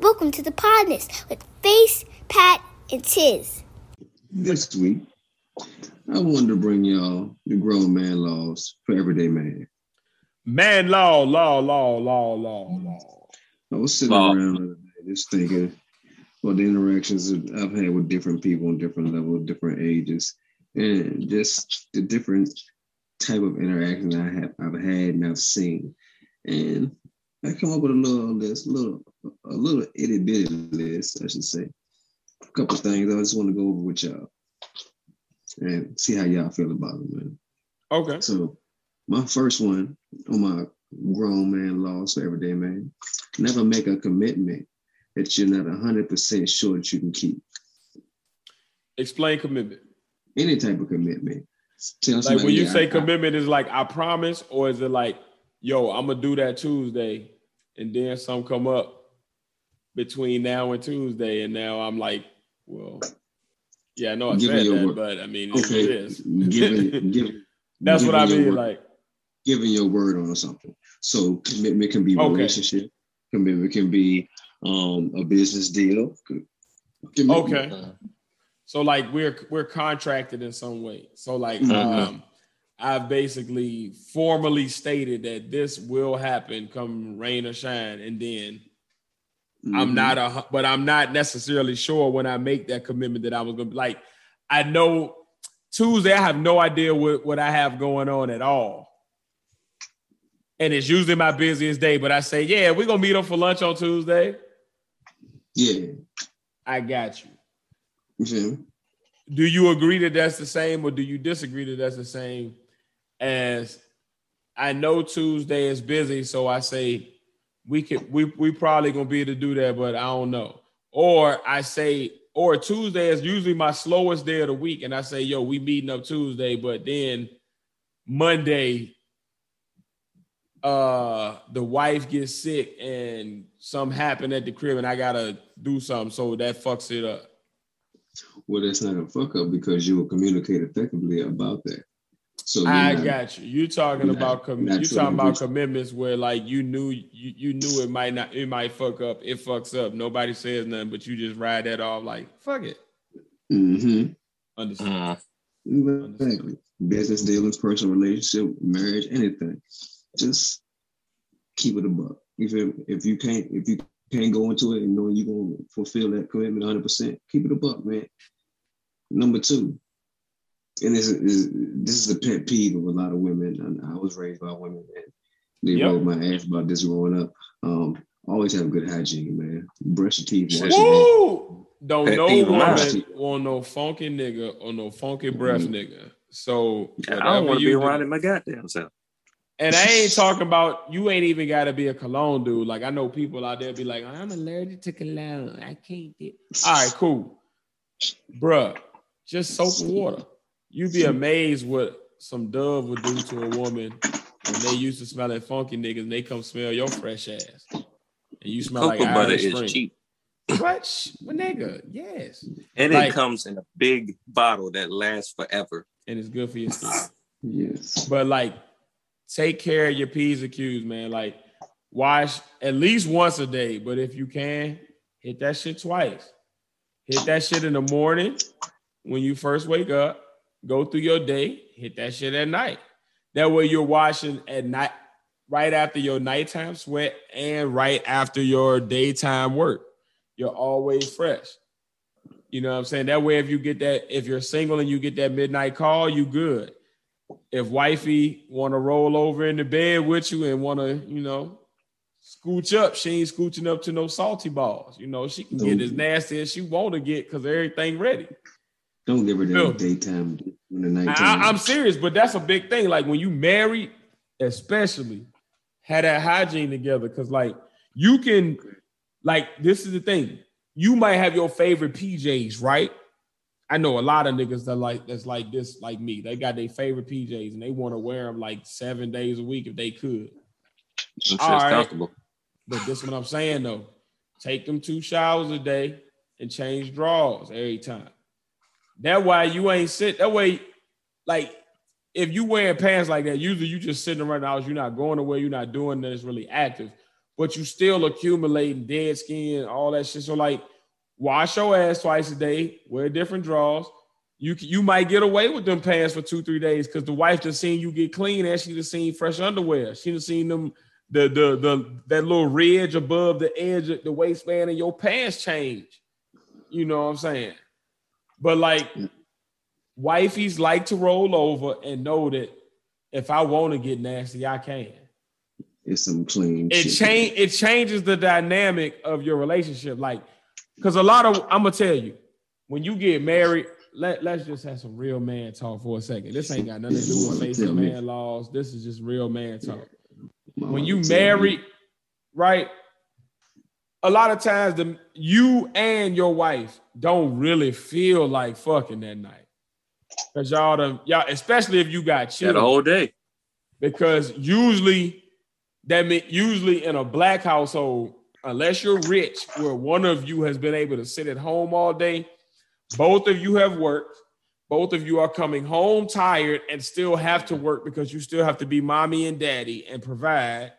Welcome to the Podnas with Phace, Pat, and Tiz. This week, I wanted to bring y'all the grown man laws for everyday man. Man law, law, law, law, law, law. I was sitting Law. around the other day just thinking about the interactions that I've had with different people on different levels, different ages, and just the different type of interactions I have I've had and I've seen. And I come up with a little list, a little a little itty bitty list, I should say. A couple things I just want to go over with y'all and see how y'all feel about it, man. Okay. So my first one on my grown man laws for everyday man, never make a commitment that you're not hundred percent sure that you can keep. Explain commitment. Any type of commitment. Tell Like when you "Yeah, say I- I- commitment is like I promise, or is it like, yo, I'm gonna do that Tuesday, and then some come up between now and Tuesday, and now I'm like, well, yeah, I know I said that, word. but I mean, it okay, is. giving, giving, That's what I mean. word- Like, giving your word on something. So commitment can be Okay. relationship. Commitment can be um, a business deal. Commitment- okay. So like we're we're contracted in some way. So like Mhm. um I've basically formally stated that this will happen come rain or shine, and then I'm Mhm. not a, but I'm not necessarily sure when I make that commitment that I was gonna be like. I know Tuesday, I have no idea what what I have going on at all, and it's usually my busiest day. But I say, yeah, we're gonna meet up for lunch on Tuesday. Yeah. I got you. You feel? Do you agree that that's the same, or do you disagree that that's the same? As I know Tuesday is busy, so I say we could we we probably gonna be able to do that, but I don't know. Or I say, or Tuesday is usually my slowest day of the week, and I say, yo, we meeting up Tuesday, but then Monday, uh, the wife gets sick and something happened at the crib, and I gotta do something, so that fucks it up. Well, that's not a fuck up because you will communicate effectively about that. So you're I not- got you. You talking Not- about com- you to talking about commitments where like you knew you, you knew it might not it might fuck up. It fucks up. Nobody says nothing, but you just ride that off like fuck it. Mm-hmm. Understand? Mm. Exactly. Business dealings, personal relationship, marriage, anything. Just keep it above. buck. If it, if you can't if you can't go into it and know you're gonna fulfill that commitment 100, percent keep it above, man. Number two, and this is this is a pet peeve of a lot of women. And I was raised by women, and they Yep. rolled my ass about this growing up. Um, always have good hygiene, man. Brush your teeth, wash Shit. Woo! Don't Pet no woman want no funky nigga or no funky breath Mhm. nigga. So I don't want to you be do- around in my goddamn self. And I ain't talking about you ain't even got to be a cologne dude. Like I know people out there be like, I'm allergic to cologne. I can't get. All right, cool, bruh. Just soap and water. You'd be amazed what some Dove would do to a woman when they used to smell that funky niggas and they come smell your fresh ass, and you smell Cocoa like butter Irish is Spring. cheap. What, Sh- what nigga? Yes, And Like- it comes in a big bottle that lasts forever. and it's good for your skin. Yes. But like, take care of your P's and Q's, man. Like, wash at least once a day. But if you can, hit that shit twice. Hit that shit in the morning when you first wake up. Go through your day. Hit that shit at night. That way you're washing at night, right after your nighttime sweat and right after your daytime work. You're always fresh. You know what I'm saying? That way, if you get that, if you're single and you get that midnight call, you good if wifey want to roll over in the bed with you and want to, you know, scooch up, she ain't scooching up to no salty balls. You know, she can get as nasty as she want to get because everything ready. Don't give her that No. daytime in the I, nighttime. am serious, but that's a big thing. Like when you married, especially, had that hygiene together because like you can, like this is the thing. You might have your favorite PJs, right? I know a lot of niggas that like that's like this, like me. They got their favorite PJs and they want to wear them like seven days a week if they could. I'm sure All it's right. comfortable. But this what I'm saying though. Take them two showers a day and change drawers every time. That why you ain't sit. That way, like if you wearing pants like that, usually you just sitting around the house. You're not going away. You're not doing that. It's really active. but you still accumulating dead skin, all that shit. So like, wash your ass twice a day, wear different drawers. You you might get away with them pants for two three days because the wife just seen you get clean and she just seen fresh underwear. She just seen them the the the that little ridge above the edge of the waistband and your pants change. You know what I'm saying? But like wifeys like to roll over and know that if I want to get nasty, I can. It's some clean. It change it changes the dynamic of your relationship. Like, because a lot of I'm gonna tell you, when you get married, let, let's just have some real man talk for a second. This ain't got nothing to do with man laws. This is just real man talk. When you married, right? A lot of times the you and your wife don't really feel like fucking that night. Cause y'all done, y'all, especially if you got children the whole day. because usually that mean usually in a black household, unless you're rich, where one of you has been able to sit at home all day, both of you have worked, both of you are coming home tired and still have to work because you still have to be mommy and daddy and provide.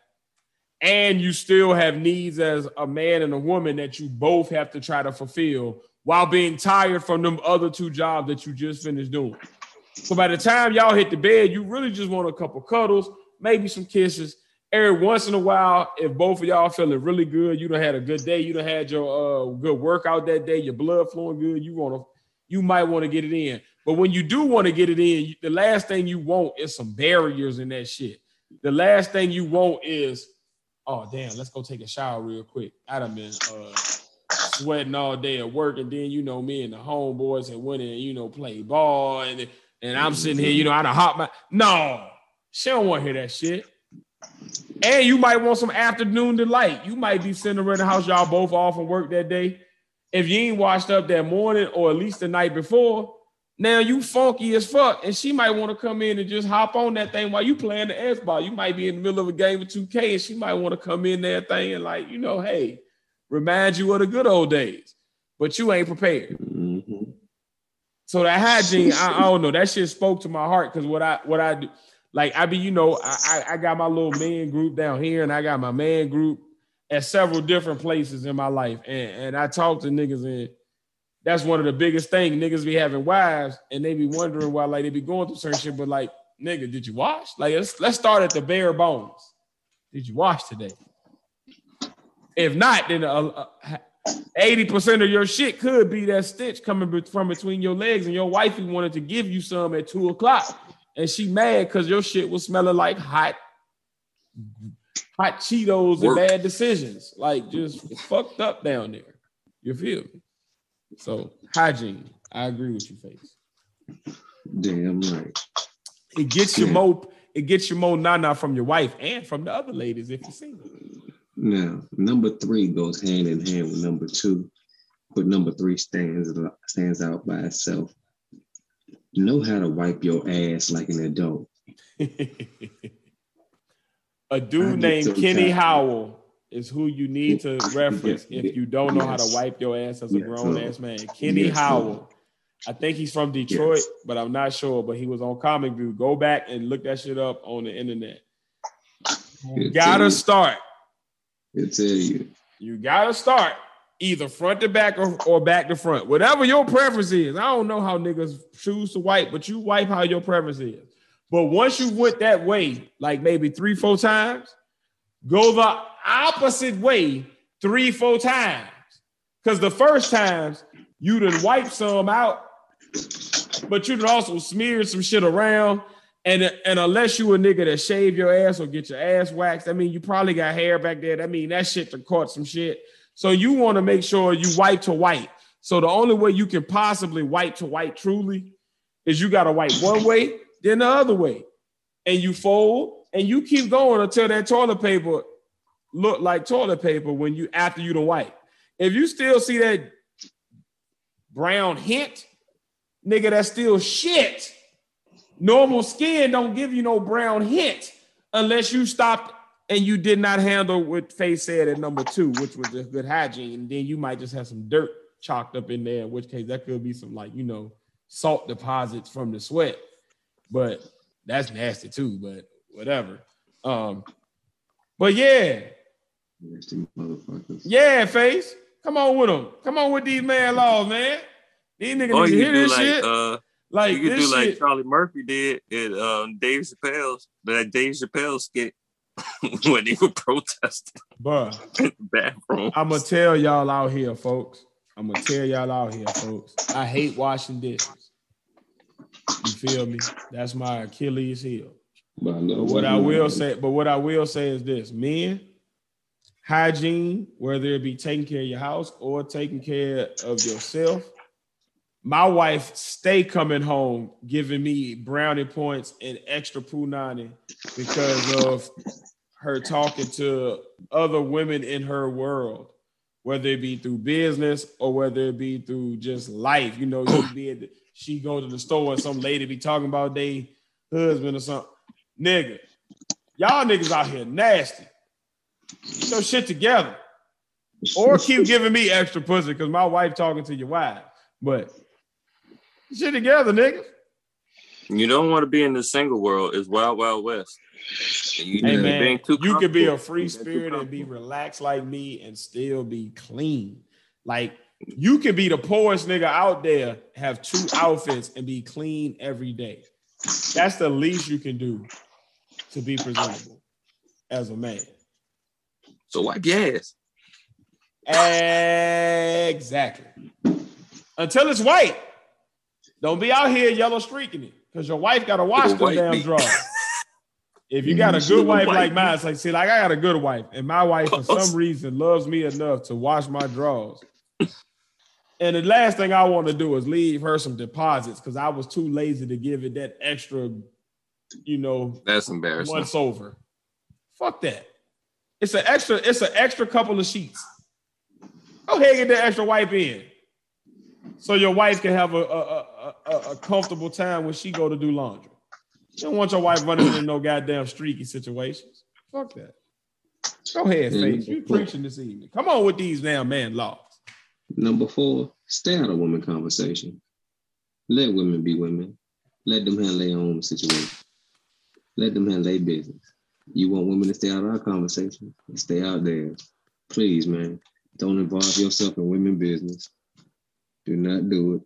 And you still have needs as a man and a woman that you both have to try to fulfill while being tired from them other two jobs that you just finished doing. So by the time y'all hit the bed, you really just want a couple cuddles, maybe some kisses. Every once in a while, if both of y'all feeling really good, you done had a good day, you done had your uh, good workout that day, your blood flowing good, you want to, you might want to get it in. But when you do want to get it in, the last thing you want is some barriers in that shit. The last thing you want is, oh damn, let's go take a shower real quick. I done been uh, sweating all day at work, and then you know me and the homeboys and went in, you know, play ball, and and I'm sitting here, you know, I done hop my no, she don't want to hear that shit. And you might want some afternoon delight. You might be sitting around the house, y'all both off from work that day. If you ain't washed up that morning or at least the night before, now you funky as fuck, and she might want to come in and just hop on that thing while you playing the Xbox. You might be in the middle of a game of 2K, and she might want to come in that thing and like, you know, hey, remind you of the good old days. But you ain't prepared. Mhm. So that hygiene, I, I don't know. That shit spoke to my heart because what I what I do, like I be, you know, I, I I got my little man group down here, and I got my man group at several different places in my life, and and I talk to niggas, and that's one of the biggest things. Niggas be having wives, and they be wondering why, like they be going through certain shit, but like, nigga, did you wash? Like let's let's start at the bare bones. Did you wash today? If not, then uh, eighty percent of your shit could be that stitch coming from between your legs, and your wifey wanted to give you some at two o'clock, and she mad because your shit was smelling like hot, hot Cheetos Work. and bad decisions, like just fucked up down there. You feel me? So hygiene, I agree with you, Phace. Damn right. It gets you Yeah. more. It gets you more nana from your wife and from the other ladies if you single. Now, number three goes hand in hand with number two, but number three stands stands out by itself. Know how to wipe your ass like an adult. a dude named so Kenny. Howell is who you need to reference Yes, if you don't know how to wipe your ass as a Yes, grown sir. ass man. Kenny Yes. Howell. I think he's from Detroit, Yes. but I'm not sure. But he was on Comic View. Go back and look that shit up on the internet. You gotta start. You. You gotta start either front to back or, or back to front. Whatever your preference is. I don't know how niggas choose to wipe, but you wipe how your preference is. But once you went that way, like maybe three, four times, go the opposite way three, four times. Because the first times you done wipe some out, but you done also smeared some shit around. And, and unless you a nigga that shave your ass or get your ass waxed, I mean, you probably got hair back there. That mean that shit done caught some shit. So you want to make sure you wipe to white. So the only way you can possibly wipe to white truly is you got to wipe one way, then the other way, and you fold and you keep going until that toilet paper look like toilet paper when you after you don't wipe. If you still see that brown hint, nigga, that's still shit. Normal skin don't give you no brown hint unless you stopped and you did not handle what Phace said at number two, which was just good hygiene. Then you might just have some dirt chalked up in there, in which case that could be some like, you know, salt deposits from the sweat. But that's nasty too, but whatever. Um, but yeah, Nasty motherfuckers. Yeah, Phace. Come on with them. Come on with these man laws, man. These niggas Or need to hear this like shit. uh like you could this do like. Charlie Murphy did in um Dave Chappelle's that Dave Chappelle skit when they were protesting Bruh, in the bathroom. I'm gonna tell y'all out here, folks. I'm gonna tell y'all out here, folks. I hate washing dishes. You feel me? That's my Achilles heel. But, I know But what I will say, but what I will say is this: men, hygiene, whether it be taking care of your house or taking care of yourself. My wife stay coming home giving me brownie points and extra punani because of her talking to other women in her world, whether it be through business or whether it be through just life. You know, you be at the, she go to the store and some lady be talking about they husband or something. Nigga, y'all niggas out here nasty. Your shit together. Or keep giving me extra pussy because my wife talking to your wife. But shit together, nigga. You don't want to be in the single world. It's wild, wild west. You, Hey man, being too you could be a free spirit and be relaxed like me and still be clean. Like you could be the poorest nigga out there, have two outfits and be clean every day. That's the least you can do to be presentable as a man. So wipe your ass. Exactly. Until it's white. Don't be out here yellow streaking it because your wife got to wash white damn drawers. If you got a good wife like mine, it's like, see, like I got a good wife, and my wife for some reason loves me enough to wash my drawers. And the last thing I want to do is leave her some deposits because I was too lazy to give it that extra, you know, That's embarrassing. once over. Fuck that. It's an extra, it's an extra couple of sheets. Go ahead and get that extra wipe in. So your wife can have a, a, a, a, a comfortable time when she go to do laundry. You don't want your wife running into no goddamn streaky situations. Fuck that. Go ahead, Phace. You preaching this evening. Come on with these damn man laws. Number four, stay out of women conversation. Let women be women. Let them handle their own situation. Let them handle their business. You want women to stay out of our conversation? Stay out there. Please, man. Don't involve yourself in women business. Do not do it.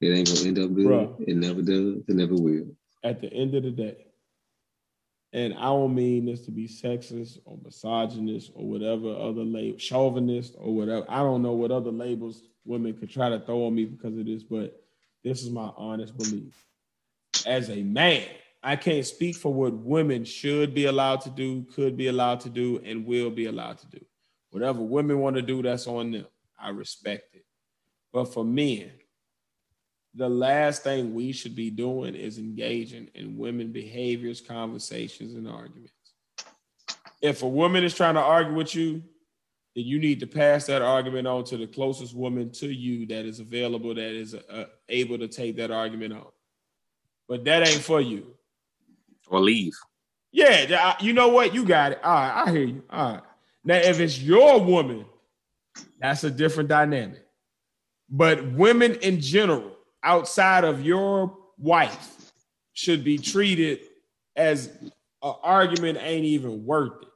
It ain't gonna end up good. Bruh. It never does. It never will. at the end of the day, and I don't mean this to be sexist or misogynist or whatever other label, chauvinist or whatever. I don't know what other labels women could try to throw on me because of this, but this is my honest belief. As a man, I can't speak for what women should be allowed to do, could be allowed to do, and will be allowed to do. Whatever women want to do, that's on them. I respect it. But for men, the last thing we should be doing is engaging in women behaviors, conversations, and arguments. If a woman is trying to argue with you, then you need to pass that argument on to the closest woman to you that is available, that is uh, able to take that argument on. But that ain't for you. Or leave. Yeah, you know what? You got it. All right, I hear you. All right. Now, if it's your woman, that's a different dynamic. But women in general, outside of your wife, should be treated as an argument ain't even worth it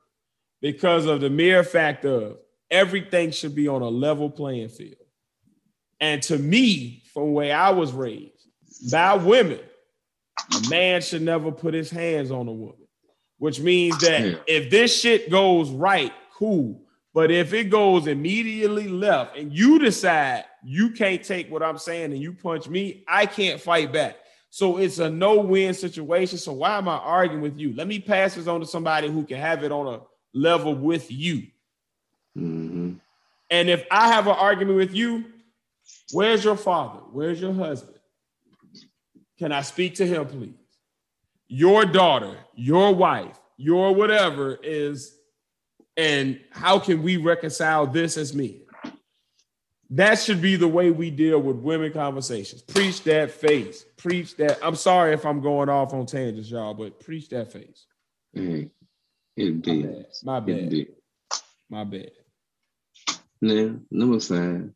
because of the mere fact of everything should be on a level playing field. And to me, from the way I was raised by women, a man should never put his hands on a woman, which means that Yeah. if this shit goes right, cool. But if it goes immediately left and you decide you can't take what I'm saying and you punch me, I can't fight back. So it's a no-win situation. So why am I arguing with you? Let me pass this on to somebody who can have it on a level with you. Mhm. And if I have an argument with you, where's your father? Where's your husband? Can I speak to him, please? Your daughter, your wife, your whatever is, and how can we reconcile this as men? That should be the way we deal with women conversations. Preach that Phace. Preach that. I'm sorry if I'm going off on tangents, y'all, but preach that Phace. Hey, My did. bad. My bad. My bad. Now, number five,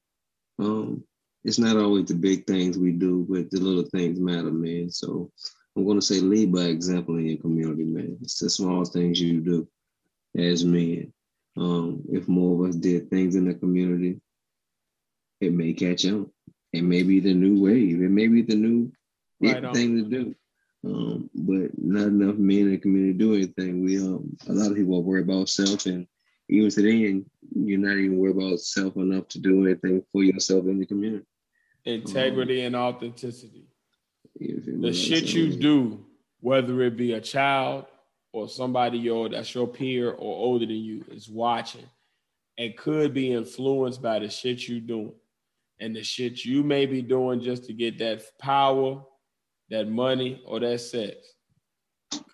um, it's not always the big things we do, but the little things matter, man. So I'm gonna say lead by example in your community, man. It's the small things you do as men. Um, if more of us did things in the community, it may catch on. It may be the new wave. It may be the new Right thing to do. Um, but not enough men in the community do anything. We um a lot of people are worried about self and even today and you're not even worried about self enough to do anything for yourself in the community. Integrity and authenticity. You feel me? The shit you do, whether it be a child or somebody your that's your peer or older than you, is watching and could be influenced by the shit you doing. And the shit you may be doing just to get that power, that money, or that sex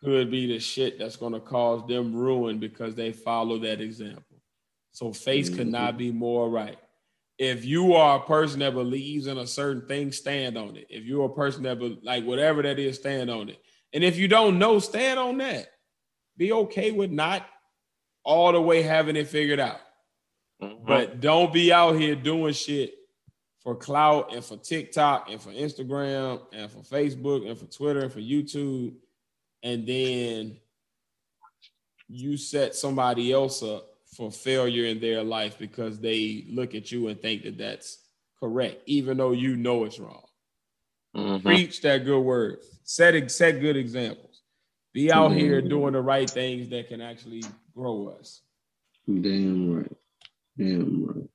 could be the shit that's gonna cause them ruin because they follow that example. So Phace could not be more right. If you are a person that believes in a certain thing, stand on it. If you're a person that be, like whatever that is, stand on it. And if you don't know, stand on that. Be okay with not all the way having it figured out. Mhm. But don't be out here doing shit for clout and for TikTok and for Instagram and for Facebook and for Twitter and for YouTube. And then you set somebody else up for failure in their life because they look at you and think that that's correct, even though you know it's wrong. Mhm. Preach that good word. Set set good examples. Be out here doing the right things that can actually grow us. Damn right. Damn right.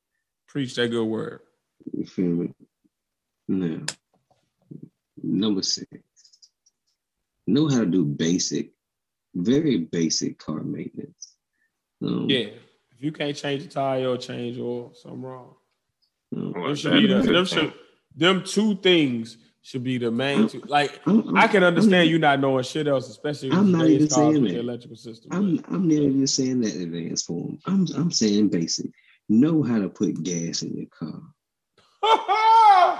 Preach that good word. You feel me? Now, number six. Know how to do basic, very basic car maintenance. Um, Yeah. If you can't change the tire or change oil, something wrong. um, Well, Them should be the, them should them two things should be the main two. Like I'm- I'm- I can I'm- understand you not knowing shit else, especially I'm not even saying with the that. electrical system. I'm I'm not even saying that advanced form. I'm I'm saying basic. Know how to put gas in your car.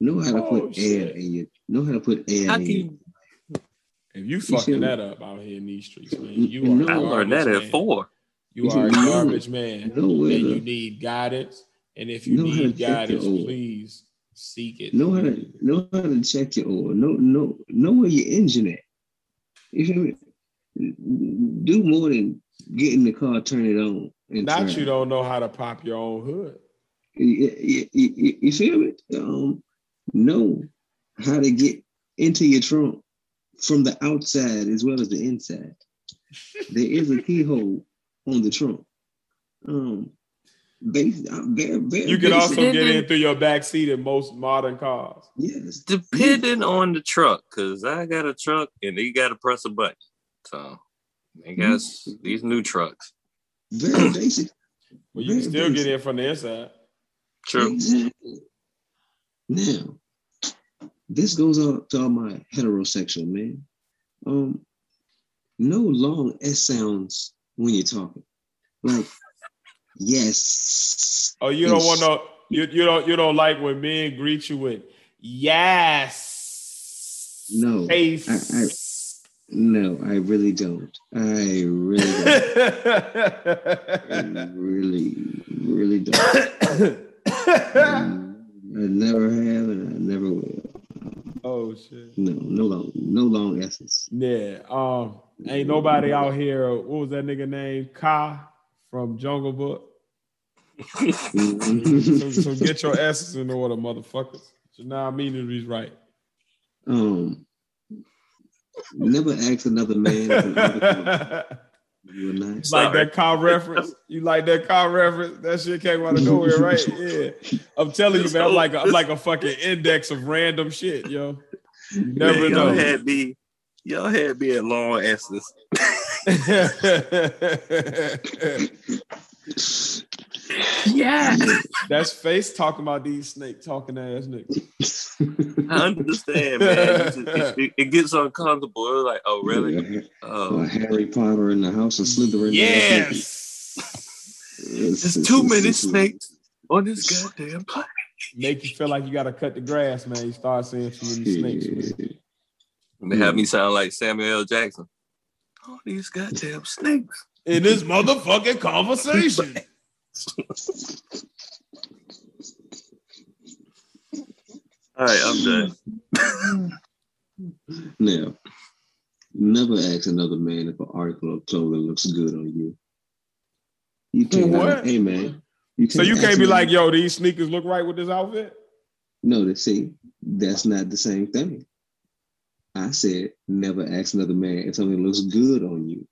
Know how to Oh, put air in your. Know how to put air How in. can your- you, if you fucking me? that up out here in these streets, man, You you are know- a I learned that at man. four. You You are a know- garbage man. Know and you need guidance. And if you Know need guidance, please seek it. know how to know how to check your oil. Know know know where your engine at. You feel me? Do more than get in the car, turn it on, and Not drive. you don't know how to pop your own hood. You, you- you- you feel me? Um, know how to get into your trunk from the outside as well as the inside. there is a keyhole on the trunk. Um, base, uh, very, very You can also get in through your back seat in most modern cars. yes. Depending on the truck, because I got a truck and you got to press a button. So I guess these new trucks. Very basic. But you can Very still get in from the inside. True. Exactly. Now, this goes out to all my heterosexual men. Um, no long S sounds when you're talking. Like, yes. Oh, you don't want to. you, you don't you don't like when men greet you with yes. No, I- I- No, I really don't. I really don't. I really, really don't. I never have and I never will. oh shit. No, no long, no long S's. Yeah. Um, ain't nobody out here. What was that nigga name? Kaa from Jungle Book. So, so get your S's in order, motherfuckers. So now I mean it is right. um, never ask another man another you like Sorry. that car reference? You like that car reference? That shit came out of nowhere, right? Yeah. I'm telling you, man. I'm like I'm like a fucking index of random shit, yo. You never Man, know. y'all had me, y'all had me at long S's. yeah. That's Phace talking about these snake talking ass niggas. I understand, man. Just- it, it gets uncomfortable. It's like, oh, really? Uh, Oh, Harry Potter in the House of Slytherin. Yes. It's- there's too it's- many it's- snakes on this goddamn plane. Make you feel like you gotta cut the grass, man. You start seeing too many snakes. Man. And they have me sound like Samuel L. Jackson. All these goddamn snakes. In this motherfucking conversation. All right, I'm done. Now, never ask another man if an article of clothing looks good on you. You can't. What? Hey man. So you can't be me- like, yo, these sneakers look right with this outfit. No, they see, that's not the same thing. I said, never ask another man if something looks good on you.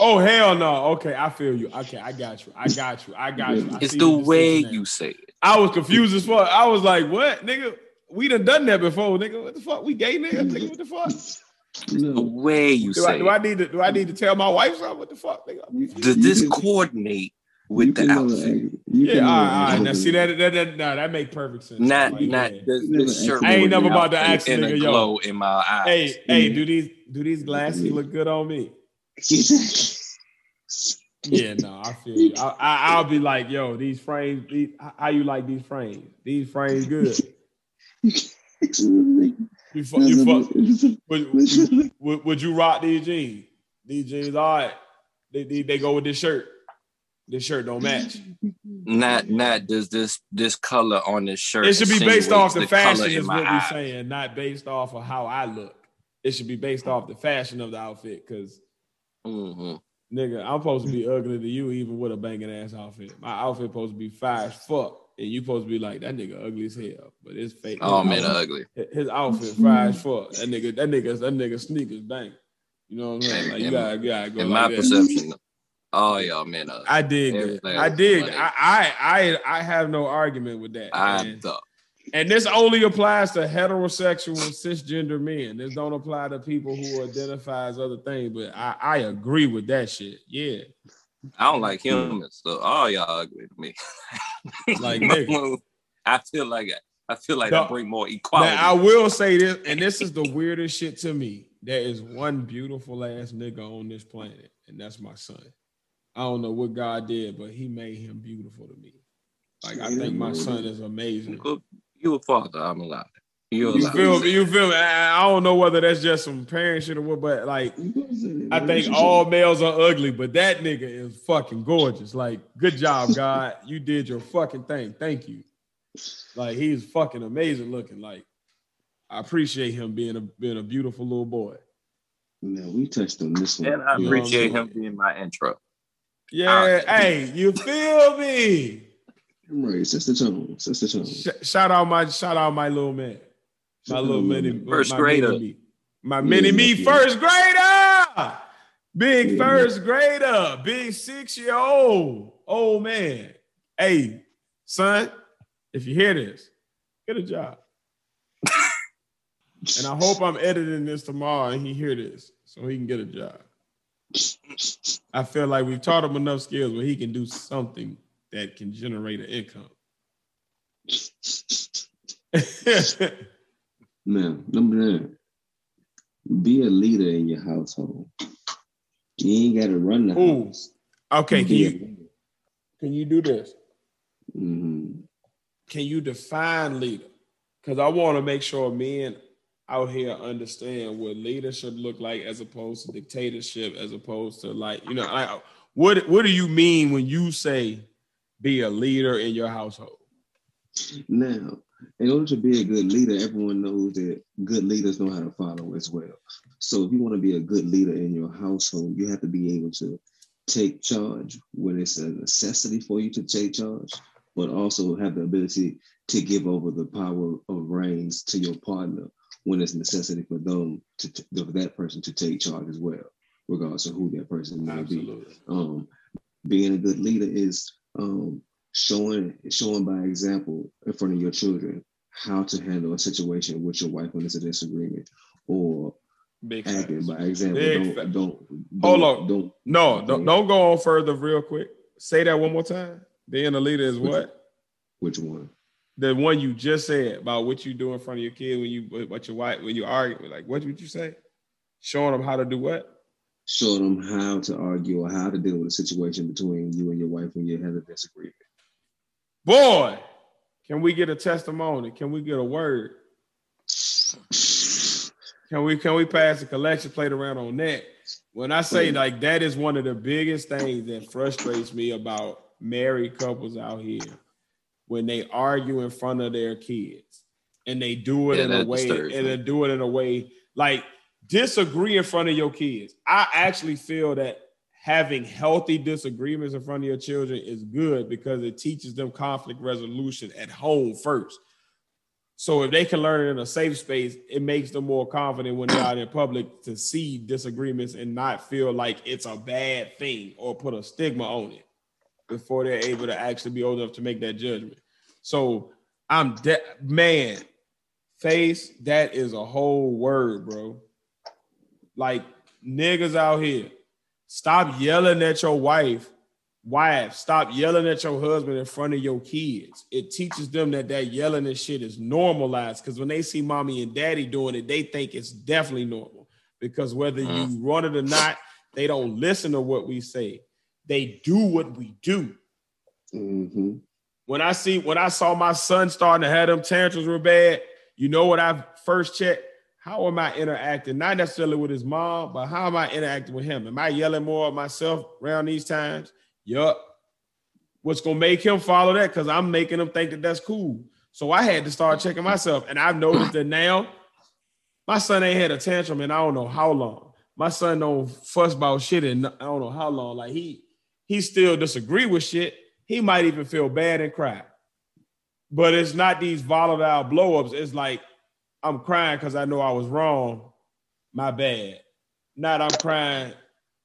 Oh hell no. Okay, I feel you. Okay, I got you. I got you. I got you. I It's the your way you say it. I was confused as fuck. I was like, what, nigga? We done done that before, nigga. What the fuck? We gay nigga? Nigga, what the fuck? The way you Do I, say do I need to do I need to tell my wife something? What the fuck, nigga? Does this coordinate with the outfit? Yeah, can all never right, all right. Now see man. that that that nah, that make perfect sense. Not, Like, not yeah. this, Never this shirt. I ain't never about to outfit ask a and nigga, yo. glow in my eyes. Hey, hey, do these do these glasses look good on me? Exactly. Yeah, no, I feel you. I, I, I'll be like, yo, these frames, these, how you like these frames? These frames good. You, fu- you fuck, would, would, would, would you rock these jeans? These jeans, all right. They, they, they go with this shirt. This shirt don't match. Not, not does this this color on this shirt. It should be based off the insinuates color fashion, in is my what we're saying, not based off of how I look. It should be based off the fashion of the outfit, because Mhm. nigga, I'm supposed to be ugly to you even with a banging ass outfit. My outfit supposed to be fire as fuck, and you supposed to be like that nigga ugly as hell, but it's fake. Oh man, ugly. his outfit fire as fuck. That nigga, that nigga, that nigga sneakers bang. You know what I'm saying? Like you gotta, you gotta go In like my that. perception, all y'all men ugly. I dig. I dig. I, I, I, I have no argument with that. I man. Thought. And this only applies to heterosexual cisgender men. This don't apply to people who identify as other things. But I, I agree with that shit. Yeah. I don't like humans, so all y'all agree with me. Like, nigga. I feel like I feel like No. I bring more equality. Now I will say this, and this is the weirdest shit to me. There is one beautiful ass nigga on this planet, and that's my son. I don't know what God did, but he made him beautiful to me. Like I think my son is amazing. Well, you a father, I'm allowed. You're You feel me? You feel me? I, I don't know whether that's just some parent shit or what, but like I think all males are ugly, but that nigga is fucking gorgeous. Like, good job, God. You did your fucking thing. Thank you. Like, he's fucking amazing looking. Like, I appreciate him being a being a beautiful little boy. No, we touched on this one. And I appreciate him being my intro. Yeah, Ah. hey, you feel me? Right, that's the tone. That's the tone. Sh- shout out my shout out my little man, my little mini, First my grader. mini me, my mini me yeah. first grader, big Yeah. first grader, big six year old old man. Hey, son, if you hear this, get a job. And I hope I'm editing this tomorrow and he hear this so he can get a job. I feel like we've taught him enough skills where he can do something that can generate an income. Now, number nine, be a leader in your household. You ain't got to run the Ooh. house. okay, can you can you do this? Mhm. Can you define leader? Because I want to make sure men out here understand what leadership look like as opposed to dictatorship, as opposed to like, you know, like what what do you mean when you say be a leader in your household? Now, in order to be a good leader, everyone knows that good leaders know how to follow as well. So, if you want to be a good leader in your household, you have to be able to take charge when it's a necessity for you to take charge, but also have the ability to give over the power of reins to your partner when it's necessity for them to for that person to take charge as well, regardless of who that person may be Absolutely. um, being a good leader is um, showing showing by example in front of your children how to handle a situation with your wife when there's a disagreement, or Big acting facts. by example. Big Don't, fact. don't Hold don't- on. Don't No, don't, don't go on further real quick. Say that one more time. Being a leader is what? which one? The one you just said about what you do in front of your kid when you what your wife when you argue. Like what would you say? Showing them how to do what? Show them how to argue or how to deal with a situation between you and your wife when you have a disagreement. Boy, can we get a testimony? Can we get a word? Can we can we pass a collection plate around on that? When I say like that is one of the biggest things that frustrates me about married couples out here when they argue in front of their kids and they do it Yeah, in a way disturbs and they do it in a way like disagree in front of your kids. I actually feel that having healthy disagreements in front of your children is good because it teaches them conflict resolution at home first. So if they can learn it in a safe space, it makes them more confident when they're out in public to see disagreements and not feel like it's a bad thing or put a stigma on it before they're able to actually be old enough to make that judgment. So I'm de- man, Phace that is a whole word, bro. Like niggas out here, stop yelling at your wife wife, stop yelling at your husband in front of your kids. It teaches them that that yelling and shit is normalized because when they see mommy and daddy doing it, they think it's definitely normal. Because whether you Mm. run it or not, they don't listen to what we say. They do what we do. hmm When I see when I saw my son starting to have them tantrums real bad, you know what I first checked? How am I interacting? Not necessarily with his mom, but how am I interacting with him? Am I yelling more at myself around these times? Yup. What's gonna make him follow that? Because I'm making him think that that's cool. So I had to start checking myself, and I've noticed that now. My son ain't had a tantrum in I don't know how long. My son don't fuss about shit in I don't know how long. Like he he still disagree with shit. He might even feel bad and cry. But it's not these volatile blowups. It's like I'm crying because I know I was wrong. My bad. Not I'm crying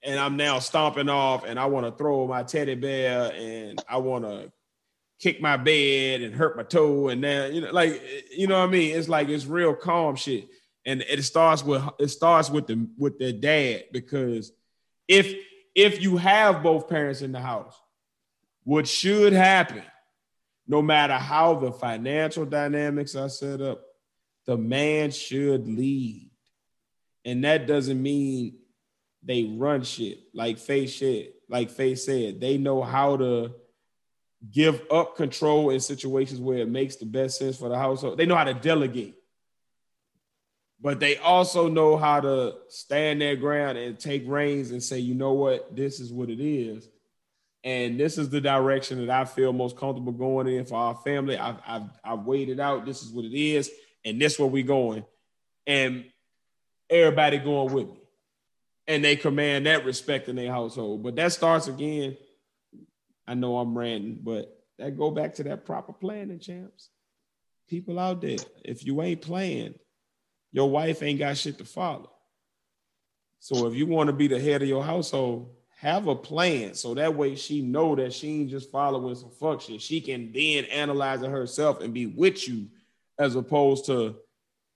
and I'm now stomping off and I want to throw my teddy bear and I want to kick my bed and hurt my toe and now you know like you know what I mean it's like it's real calm shit and it starts with it starts with the with their dad because if if you have both parents in the house what should happen no matter how the financial dynamics are set up the man should lead and that doesn't mean they run shit like Phace shit, like Phace said. They know how to give up control in situations where it makes the best sense for the household. They know how to delegate, but they also know how to stand their ground and take reins and say, you know what, this is what it is. And this is the direction that I feel most comfortable going in for our family. I've, I've, I've weighed it out. This is what it is. And this where we going. And everybody going with me and they command that respect in their household. But that starts again. I know I'm ranting, but that go back to that proper planning, champs. People out there, if you ain't playing, your wife ain't got shit to follow. So if you want to be the head of your household, have a plan so that way she know that she ain't just following some fuck shit. She can then analyze it herself and be with you, as opposed to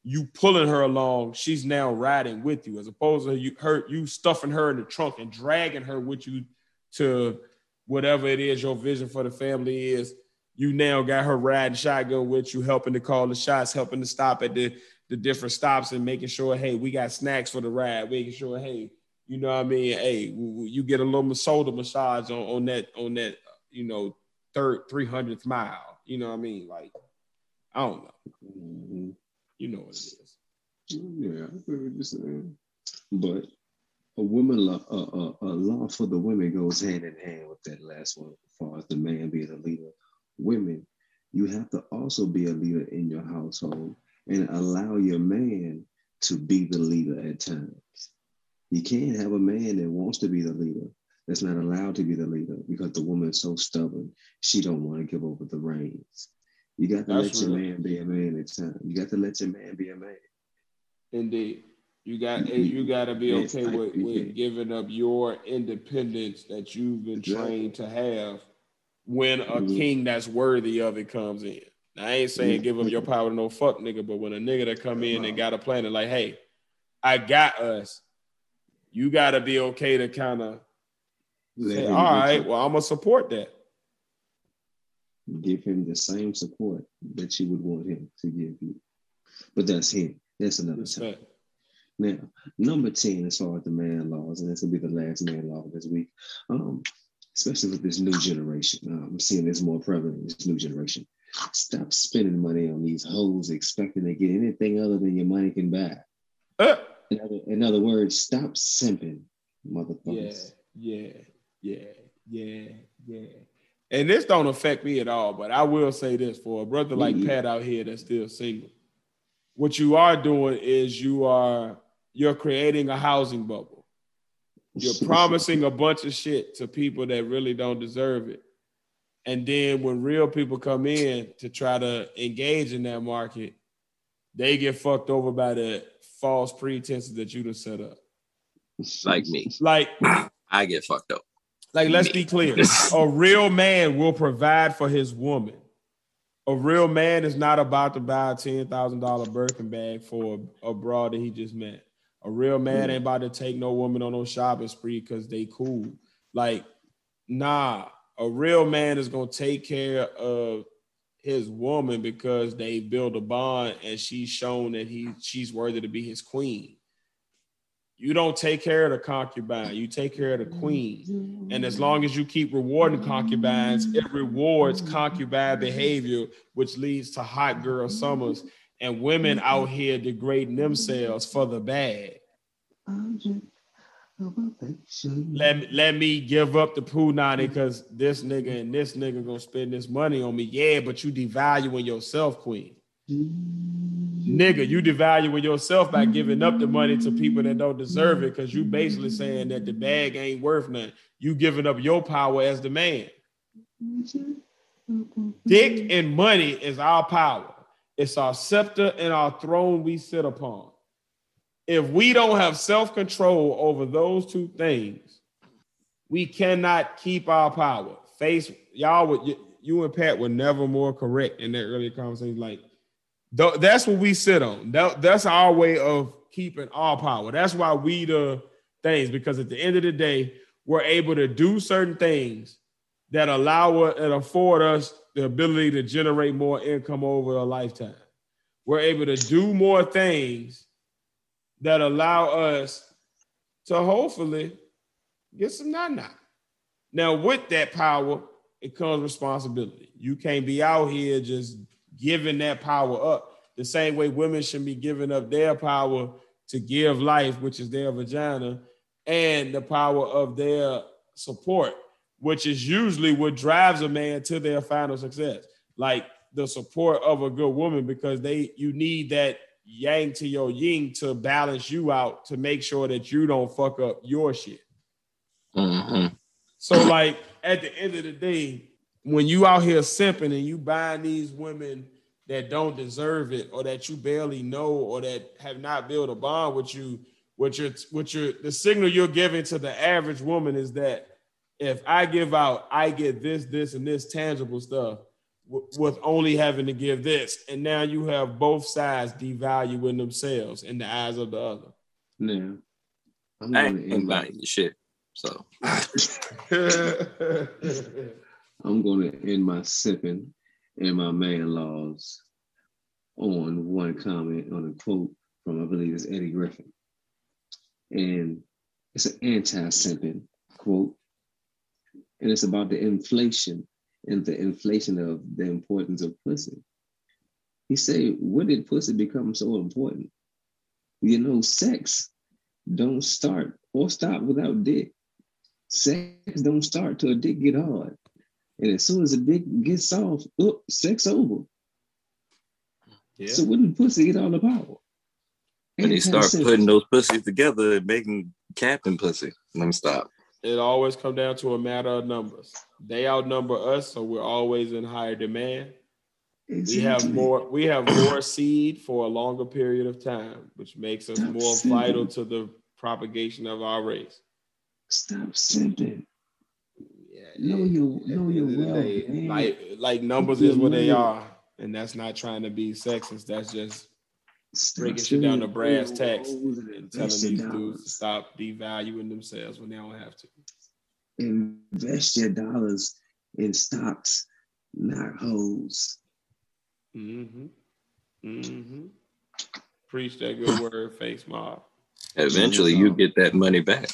you pulling her along, she's now riding with you, as opposed to you her you stuffing her in the trunk and dragging her with you to whatever it is your vision for the family is. You now got her riding shotgun with you, helping to call the shots, helping to stop at the the different stops and making sure, hey, we got snacks for the ride, making sure, hey, you know what I mean? Hey, you get a little shoulder massage on, on that on that you know third three hundredth mile. You know what I mean? Like I don't know. hmm You know what it is. Yeah, I feel what you're saying. But a woman law, a, a, a law for the women goes hand in hand with that last one, as far as the man being a leader. Women, you have to also be a leader in your household and allow your man to be the leader at times. You can't have a man that wants to be the leader that's not allowed to be the leader because the woman's so stubborn. She don't want to give over the reins. You got to That's let your real. man be a man at times. You got to let your man be a man. Indeed. You got you got to be okay I- with, with giving up your independence that you've been Exactly. trained to have when a Mhm. king that's worthy of it comes in. Now, I ain't saying Mhm. give up your power to no fuck nigga, but when a nigga that come in and got a plan and like, hey, I got us, you got to be okay to kind of say, all right, well, I'm gonna support that. Give him the same support that you would want him to give you. But that's him. That's another time. Respect. Now, number 10, as far as the man laws, and this will be the last man law this week, um, especially with this new generation. Uh, I'm seeing this more prevalent in this new generation. Stop spending money on these hoes expecting to get anything other than your money can buy. Uh, In other, in other words, stop simping, yeah, motherfuckers. yeah, yeah, yeah, yeah. And this don't affect me at all, but I will say this for a brother like Mhm. Pat out here that's still single. What you are doing is you are you're creating a housing bubble. You're promising a bunch of shit to people that really don't deserve it. And then when real people come in to try to engage in that market, they get fucked over by the false pretenses that you done set up. Like me. Like, I get fucked up. Like let's be clear. A real man will provide for his woman. A real man is not about to buy a ten thousand dollar Birkin bag for a, a broad that he just met. A real man ain't about to take no woman on no shopping spree because they cool. Like, nah. A real man is gonna take care of his woman because they build a bond and she's shown that he she's worthy to be his queen. You don't take care of the concubine, you take care of the queen. And as long as you keep rewarding concubines, it rewards concubine behavior, which leads to hot girl summers and women out here degrading themselves for the bag. Let me, let me give up the poo nanny because this nigga and this nigga gonna spend this money on me. Yeah, but you devaluing yourself, queen. Nigga, you devaluing yourself by giving up the money to people that don't deserve it because you basically saying that the bag ain't worth nothing. You giving up your power as the man. Dick and money is our power. It's our scepter and our throne we sit upon. If we don't have self-control over those two things, we cannot keep our power. Phace y'all would you, you and Pat were never more correct in that earlier conversation. Like th- that's what we sit on. That, that's our way of keeping our power. That's why we the things because at the end of the day, we're able to do certain things that allow us and afford us the ability to generate more income over a lifetime. We're able to do more things that allow us to hopefully get some nana. Now, with that power, it comes responsibility. You can't be out here just giving that power up the same way women should be giving up their power to give life, which is their vagina, and the power of their support, which is usually what drives a man to their final success. Like the support of a good woman, because they you need that yang to your yin to balance you out to make sure that you don't fuck up your shit. Mhm. So, like at the end of the day, when you out here simping and you buying these women that don't deserve it, or that you barely know, or that have not built a bond with you, what you're, what you're, the signal you're giving to the average woman is that if I give out, I get this, this, and this tangible stuff w- with only having to give this, and now you have both sides devaluing themselves in the eyes of the other. Yeah. I'm I ain't buying your shit. So I'm going to end my sipping and my man laws on one comment on a quote from I believe it's Eddie Griffin, and it's an anti-simping quote, and it's about the inflation and the inflation of the importance of pussy. He said, "When did pussy become so important? You know, sex don't start or stop without dick. Sex don't start till a dick get hard, and as soon as the dick gets soft, oh, sex over. yeah. So when did pussy get all the power? when you start Anti-simping. putting those pussies together and making captain pussy. Let me stop. it always come down to a matter of numbers. They outnumber us, so we're always in higher demand. We have more. We have more seed for a longer period of time, which makes us Stop more simping. vital to the propagation of our race. Stop simping. Yeah, Know your at know the your end wealth, day, like like numbers is what they are, and that's not trying to be sexist. That's just Stop breaking shit down to brass money on tacks and and telling these your dudes to stop devaluing themselves when they don't have to. Invest your dollars in stocks, not hoes. Mm-hmm. Mm-hmm. Preach that good word, Phace mob. Eventually, you get that money back.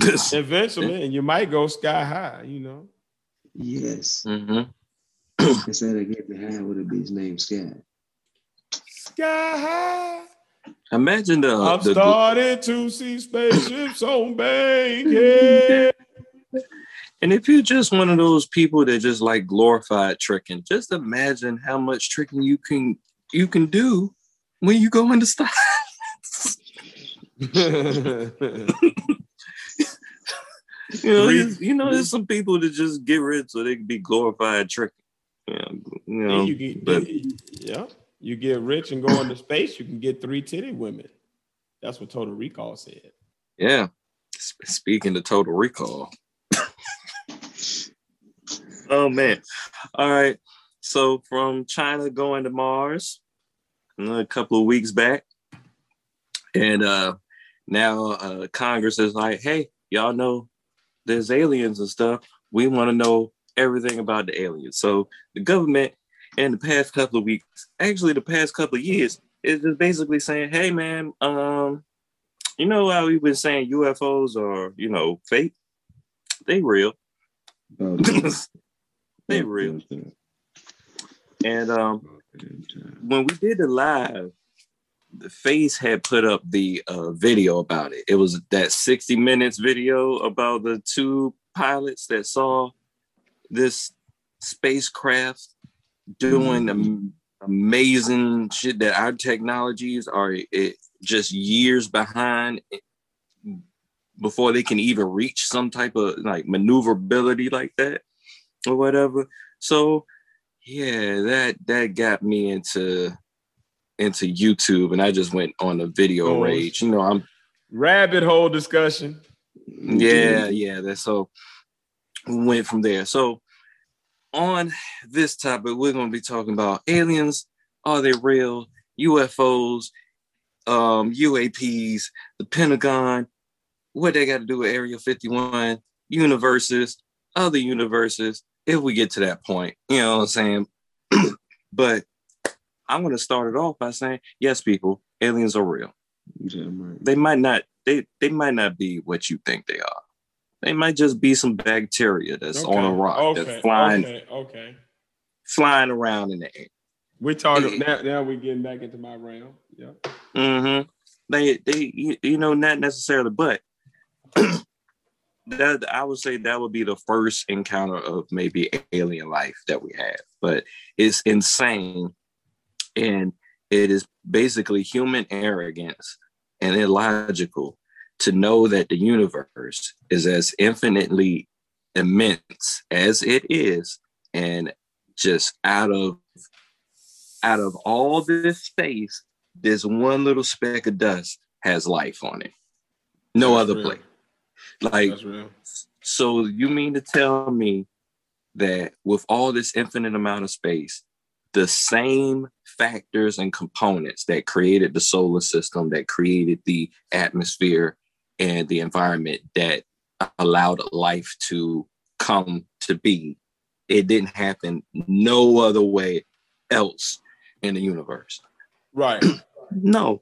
Eventually, and you might go sky high, you know. Yes. hmm Instead of getting high with a bitch named Sky. Sky high. Imagine the, I'm the starting to see spaceships on Bankhead. and if you're just one of those people that just like glorified tricking, just imagine how much tricking you can you can do when you go into style. You know, you know, there's some people that just get rich so they can be glorified tricking. Yeah, you know, you get, but- yeah, you get rich and go into space. You can get three titty women. That's what Total Recall said. yeah. Speaking of Total Recall. oh man! All right. So from China going to Mars, a couple of weeks back, and uh now uh Congress is like, hey, y'all know there's aliens and stuff. We want to know everything about the aliens. So the government in the past couple of weeks, actually the past couple of years, is just basically saying, hey man, um, you know how we've been saying UFOs are, you know, fake? They real. About they real. And um when we did the live, the Phace had put up the uh, video about it. It was that 60 minutes video about the two pilots that saw this spacecraft doing am- amazing shit that our technologies are it, just years behind before they can even reach some type of like maneuverability like that or whatever. So yeah, that that got me into into YouTube and I just went on a video Oh, rage. You know, I'm Rabbit hole discussion. yeah, yeah. That's so we went from there. So on this topic, we're gonna be talking about aliens. Are they real? UFOs, um, UAPs, the Pentagon, what they got to do with Area 51, universes, other universes, if we get to that point. You know what I'm saying? but I'm gonna start it off by saying, yes, people, aliens are real right. they might not they they might not be what you think they are. They might just be some bacteria that's on a rock Okay. that's flying Okay. Okay. flying around in the air. We're talking now. Now we're getting back into my realm. Yeah. Mm-hmm. They they you, you know not necessarily, but that I would say that would be the first encounter of maybe alien life that we have. But it's insane, and it is basically human arrogance and illogical to know that the universe is as infinitely immense as it is, and just out of out of all this space, this one little speck of dust has life on it. No That's other real. place. Like so you mean to tell me that with all this infinite amount of space, the same factors and components that created the solar system, that created the atmosphere and the environment that allowed life to come to be, it didn't happen no other way else in the universe. Right. No.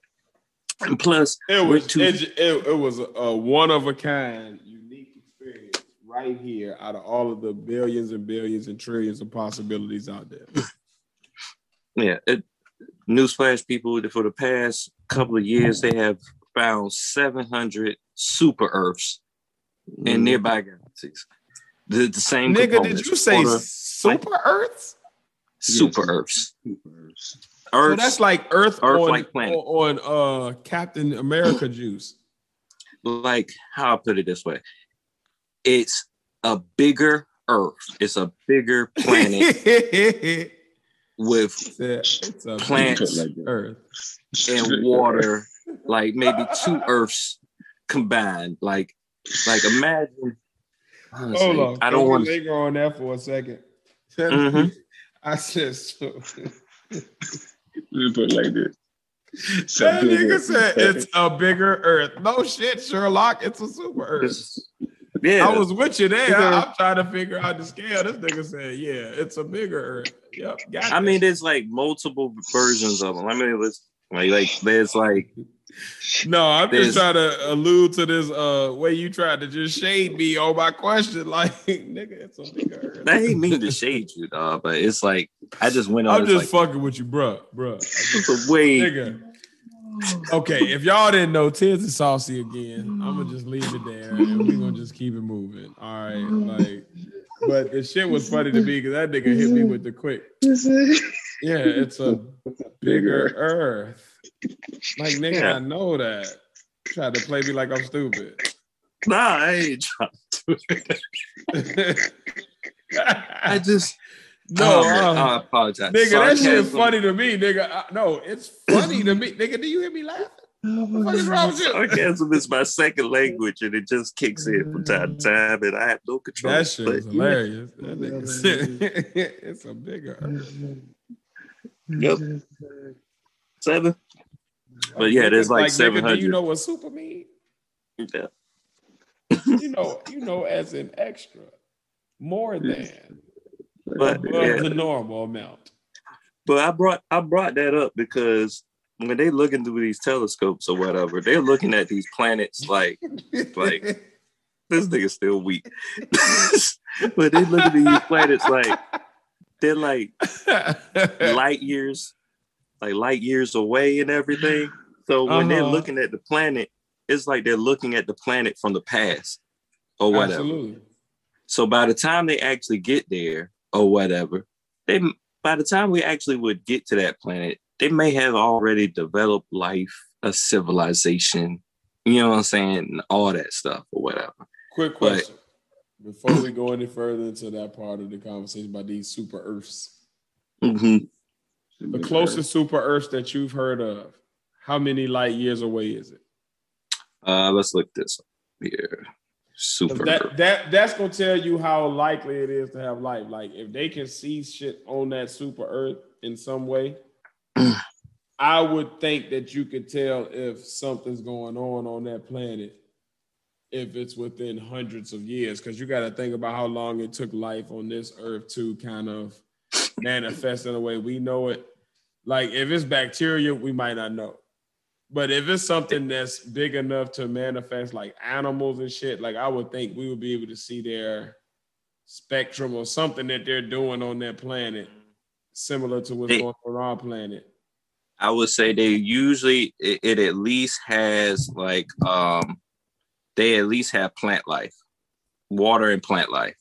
And plus, It was too- it, it, it was a, a one of a kind, unique experience right here out of all of the billions and billions and trillions of possibilities out there. Yeah, it, newsflash people for the past couple of years they have found 700 super Earths in nearby galaxies. The, the same Nigga, did you say order, super Earths? super Earths? Supers. So Earths, that's like Earth, on, Earth-like planet. on on uh Captain America juice. like how I put it this way, it's a bigger Earth. It's a bigger planet it's with a, it's a Plants. big Earth. and water, like maybe two Earths combined. Like, like imagine. honestly, Hold on. I don't want to. linger on that for a 2nd Mhm. I said so. Put it like this. That nigga said it's a bigger Earth. No shit, Sherlock. It's a super Earth. Yeah, I was with you there. Yeah. I'm trying to figure out the scale. This nigga said, "Yeah, it's a bigger Earth." Yep. I mean, there's like multiple versions of them. I mean, it's like, like there's like no, I'm just trying to allude to this uh way you tried to just shade me on my question. Like, nigga, it's a bigger Earth. I ain't mean to shade you, dog, but it's like I just went on. I'm just like, fucking with you, bro, bruh. it's a way. Nigga. Okay, if y'all didn't know, Tiz is saucy again. Mm. I'm gonna just leave it there, and we're gonna just keep it moving. All right, mm. like, but the shit was funny to me because that nigga hit me with the quick. Yeah, it's a bigger Earth. Like, nigga, I know that. Tried to play me like I'm stupid. Nah, I ain't trying. To. to it. I just no, oh, man, uh, I apologize. nigga, that shit Sarcasm- funny to me, nigga. Uh, no, it's funny to me, nigga. Do you hear me laughing? What is wrong with you? Sarcasm is my second language, and it just kicks in from time to time, and I have no control. That shit is But, hilarious. That nigga, it's a bigger. Yep, seven. But yeah, there's like, nigga, seven Do you know what super mean? Yeah. You know, you know, as an extra, more than But above yeah, the normal amount. but I brought I brought that up because when they looking through these telescopes or whatever, they're looking at these planets like Like- this nigga's still weak. but they look at these planets like they're like light years, like light years away and everything. So when they're Uh-huh. looking at the planet, it's like they're looking at the planet from the past or whatever. Absolutely. So by the time they actually get there or whatever, they by the time we actually would get to that planet, they may have already developed life, a civilization, you know what I'm saying, and all that stuff or whatever. Quick But- question. Before we go any further into that part of the conversation about these super Earths, Mhm. the closest super Earths that you've heard of, how many light years away is it? Uh, let's look this up here. Super. That that that's gonna tell you how likely it is to have life. Like if they can see shit on that super Earth in some way, I would think that you could tell if something's going on on that planet if it's within hundreds of years. Because you got to think about how long it took life on this Earth to kind of manifest in a way we know it. Like if it's bacteria, we might not know. But if it's something that's big enough to manifest like animals and shit, like I would think we would be able to see their spectrum or something that they're doing on that planet, similar to what's They- going on on our planet. I would say they usually it, it at least has like um they at least have plant life, water and plant life,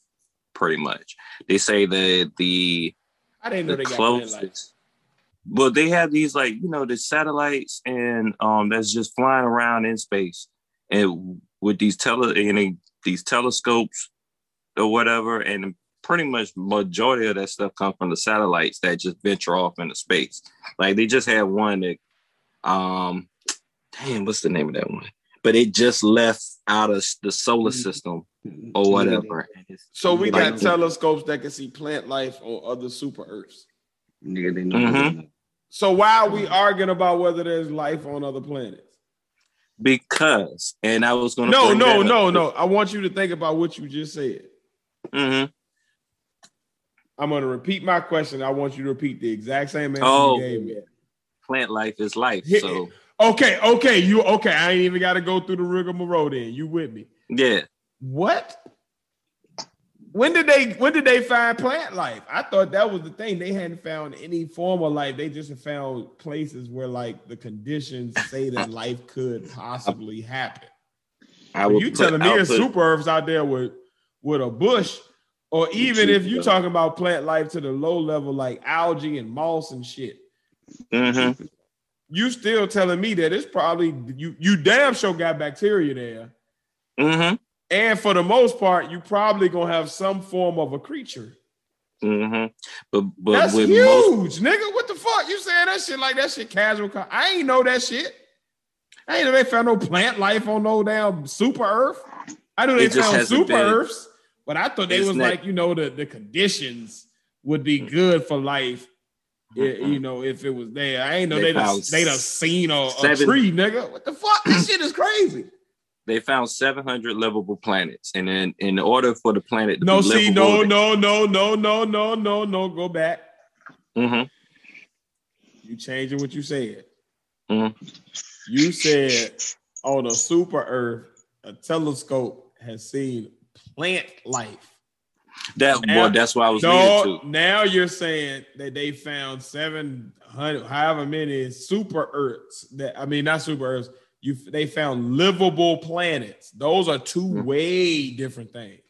pretty much. They say that the I didn't know the they got plant life. closest. Well, they have these like you know the satellites and um that's just flying around in space, and with these tele and they- these telescopes or whatever, and pretty much majority of that stuff come from the satellites that just venture off into space. Like they just had one that, um, damn, what's the name of that one? But it just left out of the solar system or whatever. So we Like- got telescopes that can see plant life or other super Earths. Nigga, they know. Mhm. So why are we arguing about whether there's life on other planets? Because, and I was gonna No, no, no, up. no. I want you to think about what you just said. Mhm. I'm going to repeat my question. I want you to repeat the exact same answer Oh. you gave me. Plant life is life. So Okay, okay, you okay. I ain't even got to go through the rigmarole then. You with me. yeah, What? When did they when did they find plant life? I thought that was the thing. They hadn't found any form of life. They just found places where like the conditions say that life could possibly happen. I would. you telling me there's super Earths out there with with a bush, or even if you're talking about plant life to the low level like algae and moss and shit. Mhm. You still telling me that it's probably you you damn sure got bacteria there. Mhm. And for the most part, you probably gonna have some form of a creature. Mm-hmm. But but That's with huge, most, nigga. What the fuck? You saying that shit like that shit casual? I ain't know that shit. I ain't know they found no plant life on no damn super Earth. I knew they found super been- Earths, but I thought they It's was not- like you know the the conditions would be good for life. Mhm. You know, if it was there, I ain't know They they, done, found they done seen a, a tree, nigga. What the fuck? This shit is crazy. They found 700 livable planets, and then in order for the planet to be No, see, no, no, no, no, no, no, no, no. Go back. Mhm. You changing what you said. Mhm. You said on a super Earth, a telescope has seen plant life. That Now- well, that's why I was No, to. now you're saying that they found seven hundred, however many super Earths. That I mean, not super Earths. You they found livable planets. Those are two Mhm. way different things.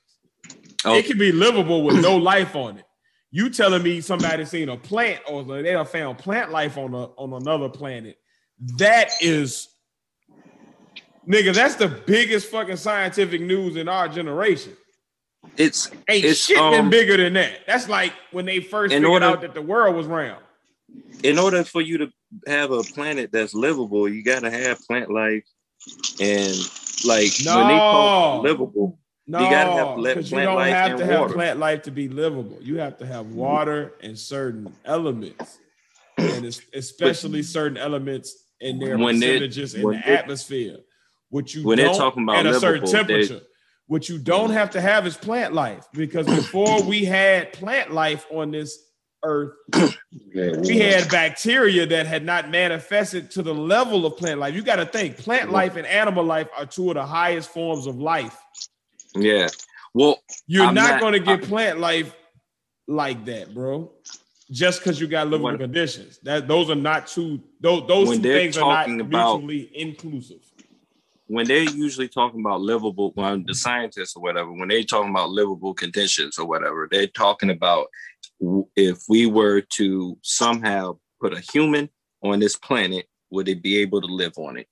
Oh, It can be livable with no life on it. You telling me somebody seen a plant or they have found plant life on a on another planet? That is, nigga, that's the biggest fucking scientific news in our generation. It's Ain't It's, shit been um, bigger than that. That's like when they first figured order- out that the world was round. In order for you to have a planet that's livable, you gotta have plant life and like when they call No. livable, No, gotta have you plant don't life have and to have plant life to be livable. You have to have water and certain elements, and especially certain elements in their percentages in the they- atmosphere. What you when they're talking about at a certain livable, they- temperature. what you don't have to have is plant life because before we had plant life on this earth, we had bacteria that had not manifested to the level of plant life. You got to think plant life and animal life are two of the highest forms of life. yeah. Well, You're I'm not, not- going to get plant life like that, bro. Just because you got livable When- conditions. That those are not two. Those those two things are not about- mutually inclusive. when they're usually talking about livable, well, the scientists or whatever, when they're talking about livable conditions or whatever, they're talking about if we were to somehow put a human on this planet, would it be able to live on it?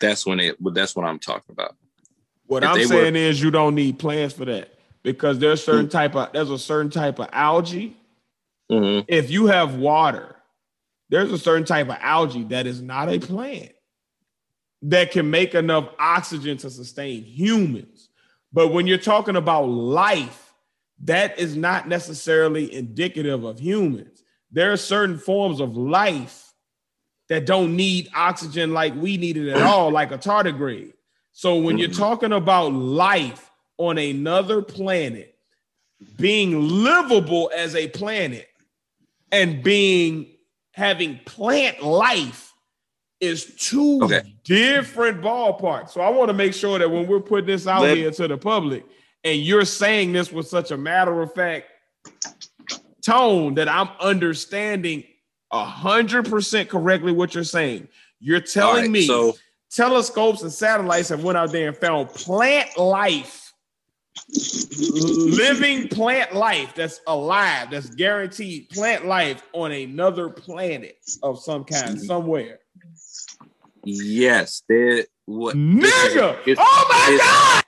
That's when it. That's what I'm talking about. What If I'm saying were- is you don't need plants for that because there's certain type of there's a certain type of algae. Mhm. If you have water, there's a certain type of algae that is not a plant that can make enough oxygen to sustain humans. But when you're talking about life, that is not necessarily indicative of humans. There are certain forms of life that don't need oxygen like we need it at all, like a tardigrade. So when you're mm-hmm. talking about life on another planet being livable as a planet and being having plant life is two Okay. different ballparks. So I want to make sure that when we're putting this out Let- here to the public and you're saying this with such a matter of fact tone that I'm understanding a hundred percent correctly what you're saying. You're telling right, me So telescopes and satellites have went out there and found plant life living plant life that's alive that's guaranteed plant life on another planet of some kind somewhere yes, there. What nigga It's, oh my it's- god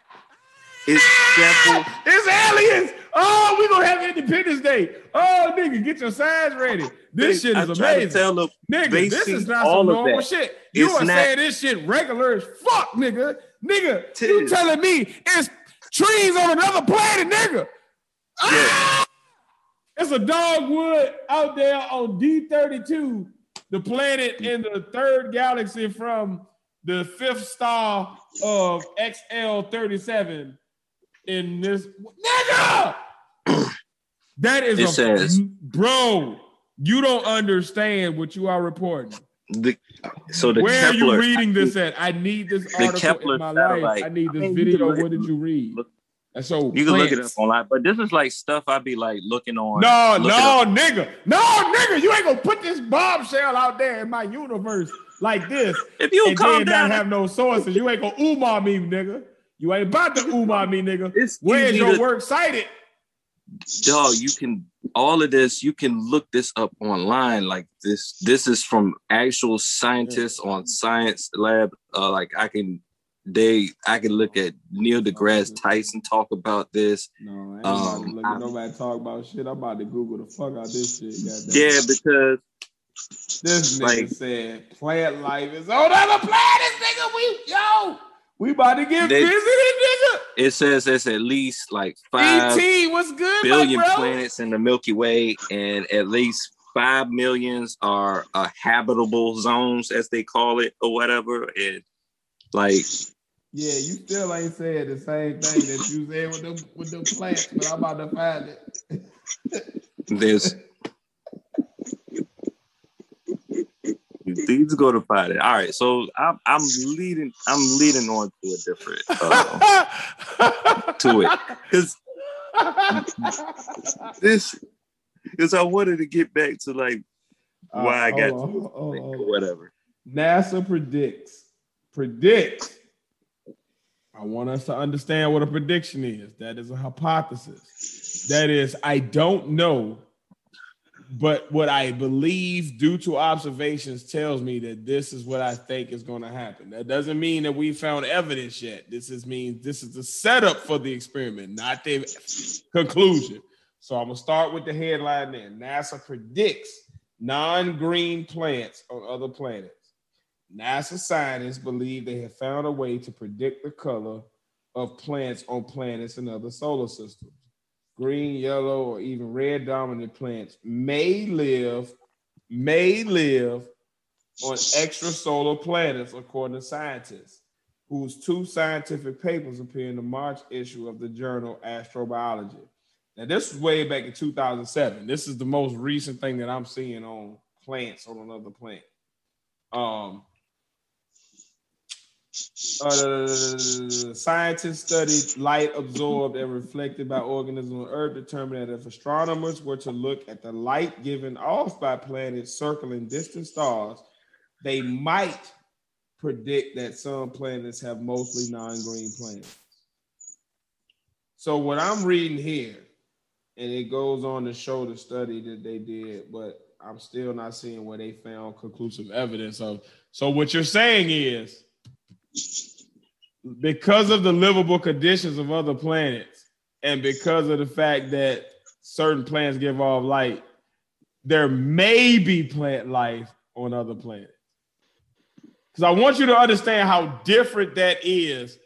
it's simple. it's aliens oh we gonna have independence day oh nigga get your signs ready this shit is amazing tell them Nigga, this is not some normal shit. You It's are not- saying this shit regular as fuck, nigga. Nigga, you Tiz. telling me it's trees on another planet, nigga. Ah! It's a dogwood out there on D32, the planet in the third galaxy from the fifth star of XL37 in this nigga. That is It a says- bro. You don't understand what you are reporting. the so the Where Kepler. are you reading this at? I need this article Kepler in my satellite. life. I need I this mean, video. look- what did you read? look- and so You can look it up plants- online, but this is like stuff I'd be like looking on. No, looking no, up. nigga, no, nigga. You ain't gonna put this bombshell out there in my universe like this, If you and calm then down, not have no sources. You ain't gonna umar me, nigga. You ain't about to umar me, nigga. it's Where's easy your to- work cited? dog you can all of this you can look this up online like this this is from actual scientists on science lab uh like i can they i can look at neil degrasse tyson talk about this No, I ain't Um, about to look at I'm- nobody talk about shit. I'm about to Google the fuck out this shit. goddamn. yeah because This nigga Like- said plant life is on other planets, nigga. We yo, we about to get They- visited, nigga. it says there's at least like five ET, what's good, billion planets in the milky way and at least five millions are uh, habitable zones as they call it or whatever and like Yeah, you still ain't said the same thing that you said with the with them plants, but I'm about to find it. There's these go to it. All right, so I'm I'm leading I'm leading on to a different uh, to it because this because I wanted to get back to like why I got Uh, on, on, whatever. NASA predicts, predicts. I want us to understand what a prediction is. That is a hypothesis. That is, I don't know but what I believe due to observations tells me that this is what I think is going to happen. That doesn't mean that we found evidence yet. This is means this is the setup for the experiment, not the conclusion. So I'm gonna start with the headline there. NASA predicts non-green plants on other planets. NASA scientists believe they have found a way to predict the color of plants on planets in other solar systems. Green, yellow, or even red dominant plants may live, may live on extrasolar planets, according to scientists, whose two scientific papers appear in the March issue of the journal Astrobiology. Now, this was way back in 2007. This is the most recent thing that I'm seeing on plants on another planet. Um, uh, scientists studied light absorbed and reflected by organisms on Earth, determined that if astronomers were to look at the light given off by planets circling distant stars, they might predict that some planets have mostly non-green planets. So what I'm reading here, and it goes on to show the study that they did, but I'm still not seeing where they found conclusive evidence of. So what you're saying is because of the livable conditions of other planets and because of the fact that certain plants give off light, there may be plant life on other planets. Because I want you to understand how different that is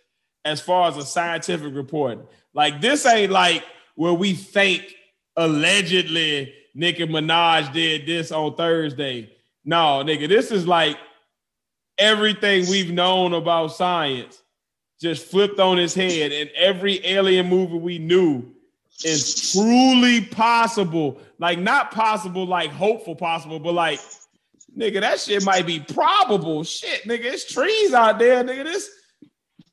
as far as a scientific report. Like, this ain't like where we think allegedly Nicki Minaj did this on Thursday. No, nigga, this is like everything we've known about science just flipped on his head, and every alien movie we knew is truly possible. Like, not possible, like hopeful possible, but like, nigga, that shit might be probable. Shit, nigga, it's trees out there, nigga. This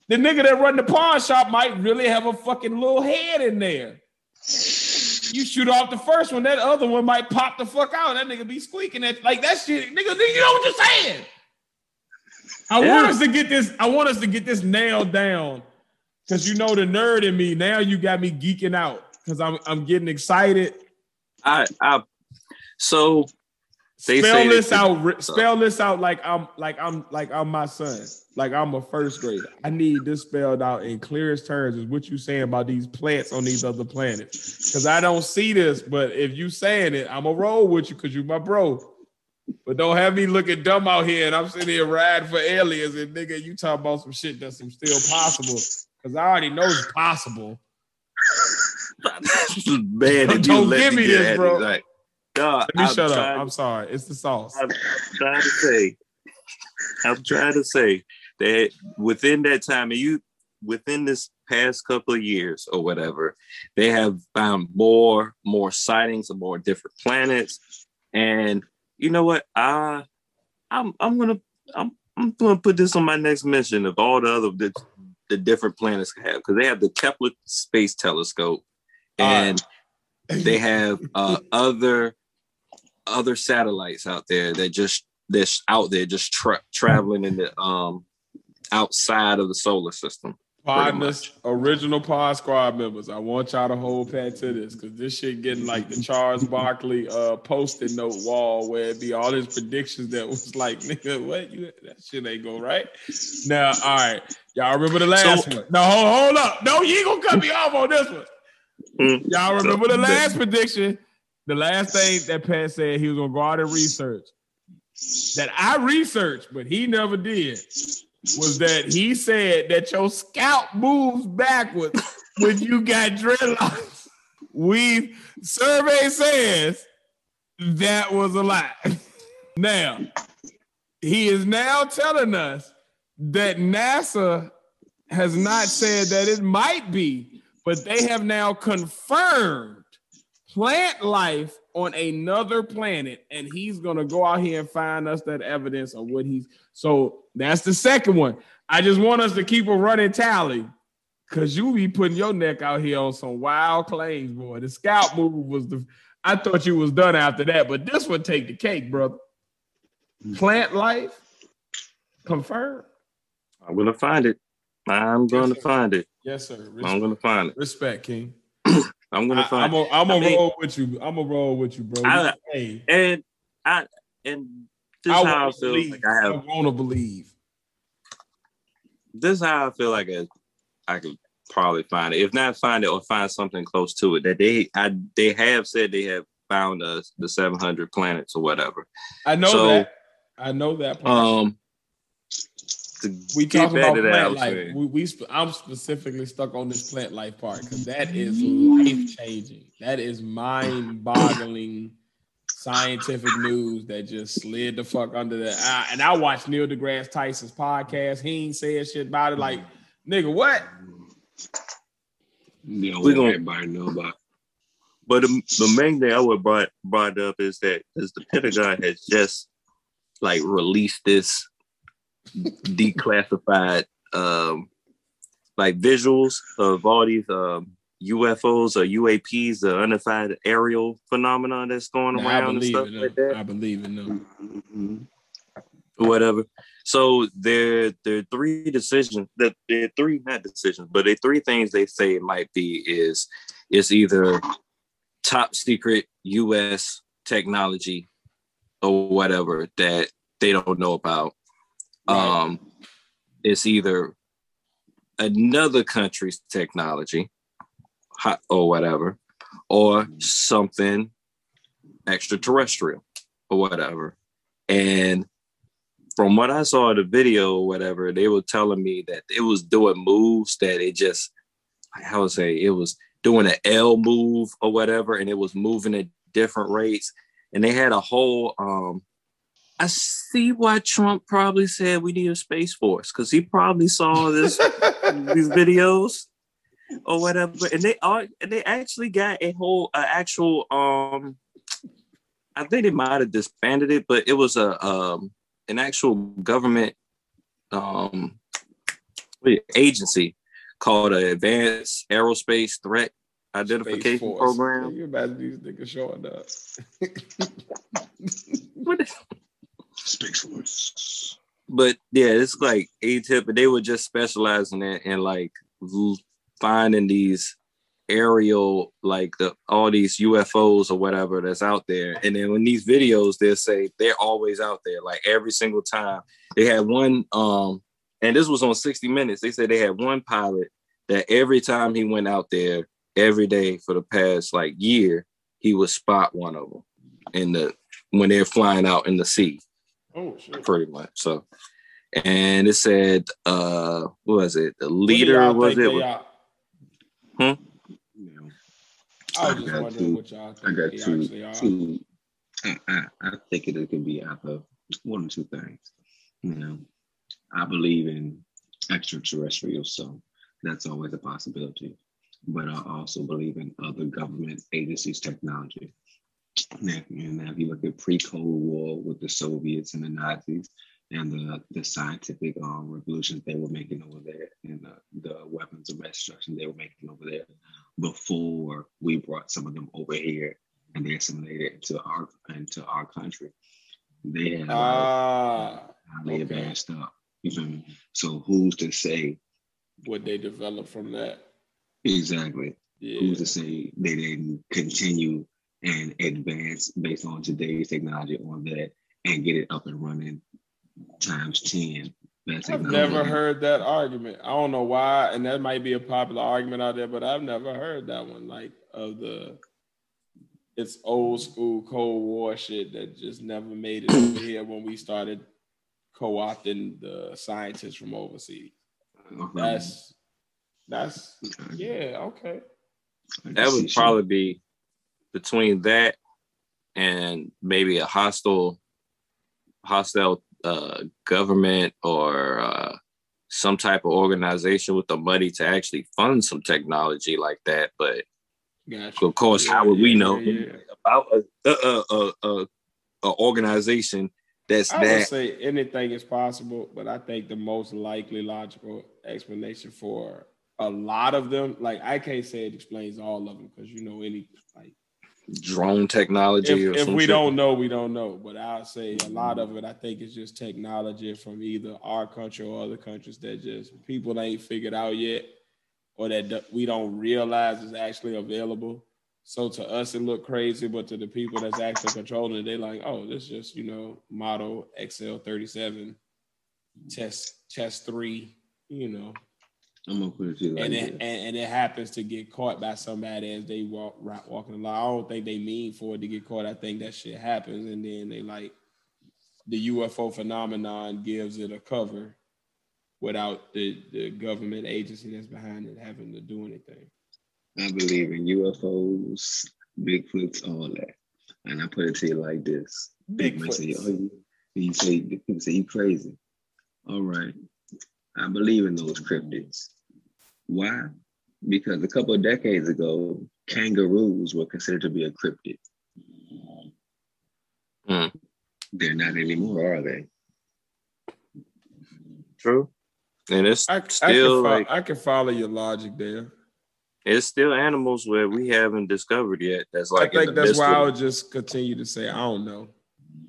the nigga that run the pawn shop might really have a fucking little head in there. You shoot off the first one, that other one might pop the fuck out. That nigga be squeaking at like that shit. Nigga, you know what you're saying? I Yeah. want us to get this. I want us to get this nailed down because you know the nerd in me. Now you got me geeking out because I'm I'm getting excited. I, I, so They spell say this out. ri- Spell this out like I'm like I'm like I'm my son. Like I'm a first grader. I need this spelled out in clearest terms. Is what you saying about these plants on these other planets? Because I don't see this, but if you saying it, I'm a roll with you because you my bro. But don't have me looking dumb out here and I'm sitting here riding for aliens and nigga, you talk about some shit that's still possible. Because I already know it's possible. man, Don't let give me this, at it, bro. Like, dog, Let me I'm shut up. trying- I'm sorry. It's the sauce. I'm, I'm trying to say, I'm trying to say that within that time, and you within this past couple of years or whatever, they have found more, more sightings of more different planets. And you know what? I I'm I'm gonna I'm I'm gonna put this on my next mission of all the other the, the different planets have because they have the Kepler Space Telescope and they have uh, other other satellites out there that just that's out there just tra- traveling in the um outside of the solar system. Partners, original pod squad members. I want y'all to hold pat to this because this shit getting like the Charles Barkley uh post-it note wall where it be all his predictions that was like, nigga, what you that shit ain't go right. Now, all right. Y'all remember the last So- one. No, hold, hold up. No, you gonna cut me off on this one. Mm. Y'all remember the last prediction? The last thing that Pat said he was gonna go out and research that I researched, but he never did, was that he said that your scalp moves backwards when you got dreadlocks. We survey says that was a lie. Now, he is now telling us that NASA has not said that it might be, but they have now confirmed plant life on another planet, and he's gonna go out here and find us that evidence of what he's. So that's the second one. I just want us to keep a running tally, cause you be putting your neck out here on some wild claims, boy. The scout move was the. I thought you was done after that, but this would take the cake, brother. Plant life confirmed. I'm gonna find it. I'm gonna sir. find it. Yes, sir. I'm gonna find it. respect King. I'm gonna find. I, gonna I'm I mean- roll with you. I'm gonna roll with you, bro. I- hey, and I and this I is how I feel believe. like I I have. want to believe. This is how I feel like I, I could probably find it. If not find it or find something close to it. That they I they have said they have found us the 700 planets or whatever. I know So, that. I know that. Part. Um, we get talking about to that, plant life. We, we sp- I'm specifically stuck on this plant life part because that is mm-hmm. life changing. That is mind boggling scientific news that just slid the fuck under the. I, and I watched Neil deGrasse Tyson's podcast. He ain't said shit about it. Like, nigga, what? You know, We gonna- everybody know about. But the, the main thing I would brought brought up is that is the Pentagon has just like released this declassified um like visuals of all these um UFOs or UAPs, the unified aerial phenomenon that's going I around and stuff like them. that. I believe in them. Mhm. whatever. So there, there are three decisions that there are three not decisions, but there are three things they say it might be is it's either top secret US technology or whatever that they don't know about. Right. Um it's either another country's technology or whatever, or something extraterrestrial or whatever. And from what I saw in the video or whatever, they were telling me that it was doing moves that it just, I would say, it was doing an L move or whatever, and it was moving at different rates. And they had a whole, um, I see why Trump probably said we need a space force because he probably saw this these videos or whatever, and they are and they actually got a whole uh, actual um I think they might have disbanded it, but it was a um an actual government um what is it, agency called an Advanced Aerospace Threat Identification Force. Program. You imagine these niggas showing up. What Force. but yeah, it's like ATIP, and they were just specializing in and like finding these aerial, like the all these UFOs or whatever that's out there. And then when these videos, they'll say they're always out there, like every single time. They had one, um, and this was on 60 Minutes. They said they had one pilot that every time he went out there, every day for the past like year, he would spot one of them in the when they're flying out in the sea Oh shit. pretty much. So, and it said, uh, what was it? The leader y'all was think it? they are? You I was I just got wondering two- what y'all I think got two. two I, I, I think it can be either one or two things. You know, I believe in extraterrestrial, so that's always a possibility. But I also believe in other government agencies' technology. Now, and if you look at pre-Cold War with the Soviets and the Nazis and the, the scientific um, revolutions they were making over there and the, the weapons of mass destruction they were making over there before we brought some of them over here and they assimilated into our into our country. They had Ah, highly okay. advanced up. You feel me? So who's to say what they developed from that. exactly? Yeah. Who's to say they didn't continue and advance based on today's technology on that and get it up and running times 10? That's I've never heard that argument. I don't know why, and that might be a popular argument out there, but I've never heard that one. Like of the, it's old school Cold War shit that just never made it over here when we started co-opting the scientists from overseas. That's that's yeah okay. That would probably be between that and maybe a hostile, hostile uh, government or uh, some type of organization with the money to actually fund some technology like that. But Gotcha. of course, Yeah, how would we know yeah, yeah. about a, a, a, a, organization that's I that say anything is possible, but I think the most likely logical explanation for a lot of them, like I can't say it explains all of them because you know any like drone technology or if, if we shit. don't know, we don't know. But I'll say a lot of it, I think is just technology from either our country or other countries that just people ain't figured out yet, or that we don't realize is actually available. So to us, it look crazy, but to the people that's actually controlling it, they like, oh, this is just you know model XL thirty seven, test test three, you know, I'm gonna put it to you like and it and, and it happens to get caught by somebody as they walk right, walking along. I don't think they mean for it to get caught. I think that shit happens, and then they like the UFO phenomenon gives it a cover without the the government agency that's behind it having to do anything. I believe in UFOs, Bigfoots, all that. And I put it to you like this. Say, oh, you, you say people say you crazy. All right. I believe in those cryptids. Why? Because a couple of decades ago, kangaroos were considered to be a cryptid. Hmm. They're not anymore, are they? True. And it's I, I, can still fo- like I can follow your logic there. it's still animals where we haven't discovered yet. That's like I think that's why I of- would just continue to say I don't know.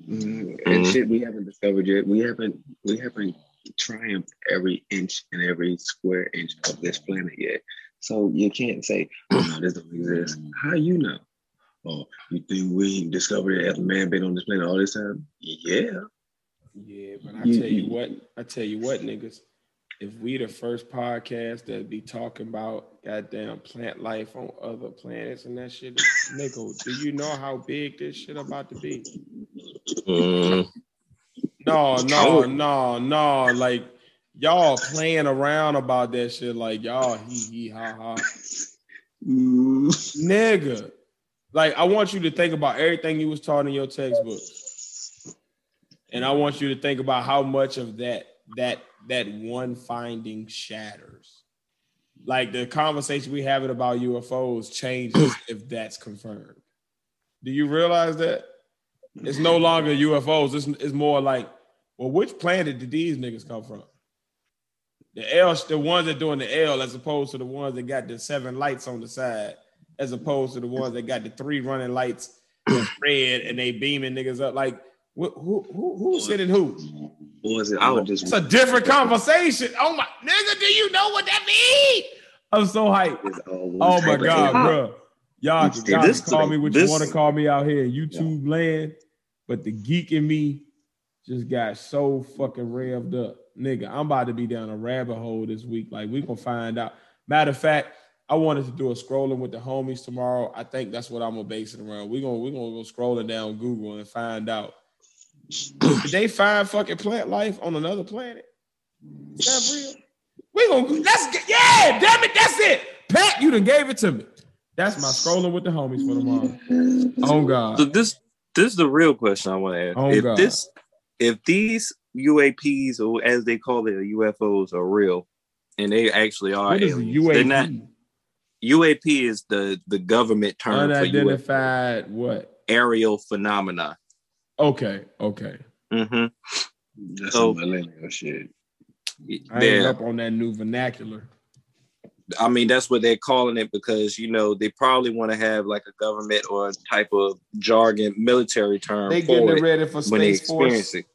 Mhm. And Mhm. shit we haven't discovered yet. We haven't we haven't triumphed every inch and every square inch of this planet yet. So you can't say, oh no, this don't exist. How you know? Oh, you think we discovered it after man been on this planet all this time? Yeah. Yeah, but I tell you you- what, I tell you what, niggas. If we the first podcast that be talking about goddamn plant life on other planets and that shit, nigga, do you know how big this shit about to be? Mm, No, no, no, no. Like y'all playing around about that shit. Like y'all hee hee ha ha. Ooh. Nigga. Like I want you to think about everything you was taught in your textbook. And I want you to think about how much of that that that one finding shatters. Like the conversation we having about UFOs changes if that's confirmed. Do you realize that? It's no longer UFOs. It's, it's more like, well, which planet did these niggas come from? The L, the ones that doing the L, as opposed to the ones that got the seven lights on the side, as opposed to the ones that got the three running lights red and they beaming niggas up. Like, who who who who's sitting who? Or is it Oh, all just It's a different conversation. Oh my nigga, do you know what that means? I'm so hyped. it's all one Oh my god, alien? bro. Y'all, This- y'all can call me what you want to call me out here in YouTube land, but the geek in me just got so fucking revved up. Nigga, I'm about to be down a rabbit hole this week. Like, we gonna find out. Matter of fact, I wanted to do a scrolling with the homies tomorrow. I think that's what I'm gonna base it around. We're gonna we're gonna go scrolling down Google and find out. Did they find fucking plant life on another planet? Is that real? We gonna let's get yeah, damn it, that's it. Pat, you done gave it to me. That's my scrolling with the homies for tomorrow. Oh So God. this this is the real question I want to ask. Oh, if God. this if these UAPs or as they call it UFOs are real and they actually are What is a aliens, they're not UAP? UAP is the the government term for UFO, Unidentified what? aerial phenomena. Okay, okay. hmm That's So- some millennial shit. I ain't up on that new vernacular. I mean that's what they're calling it because you know they probably want to have like a government or a type of jargon military term They getting for it it ready for when they Space Force. it.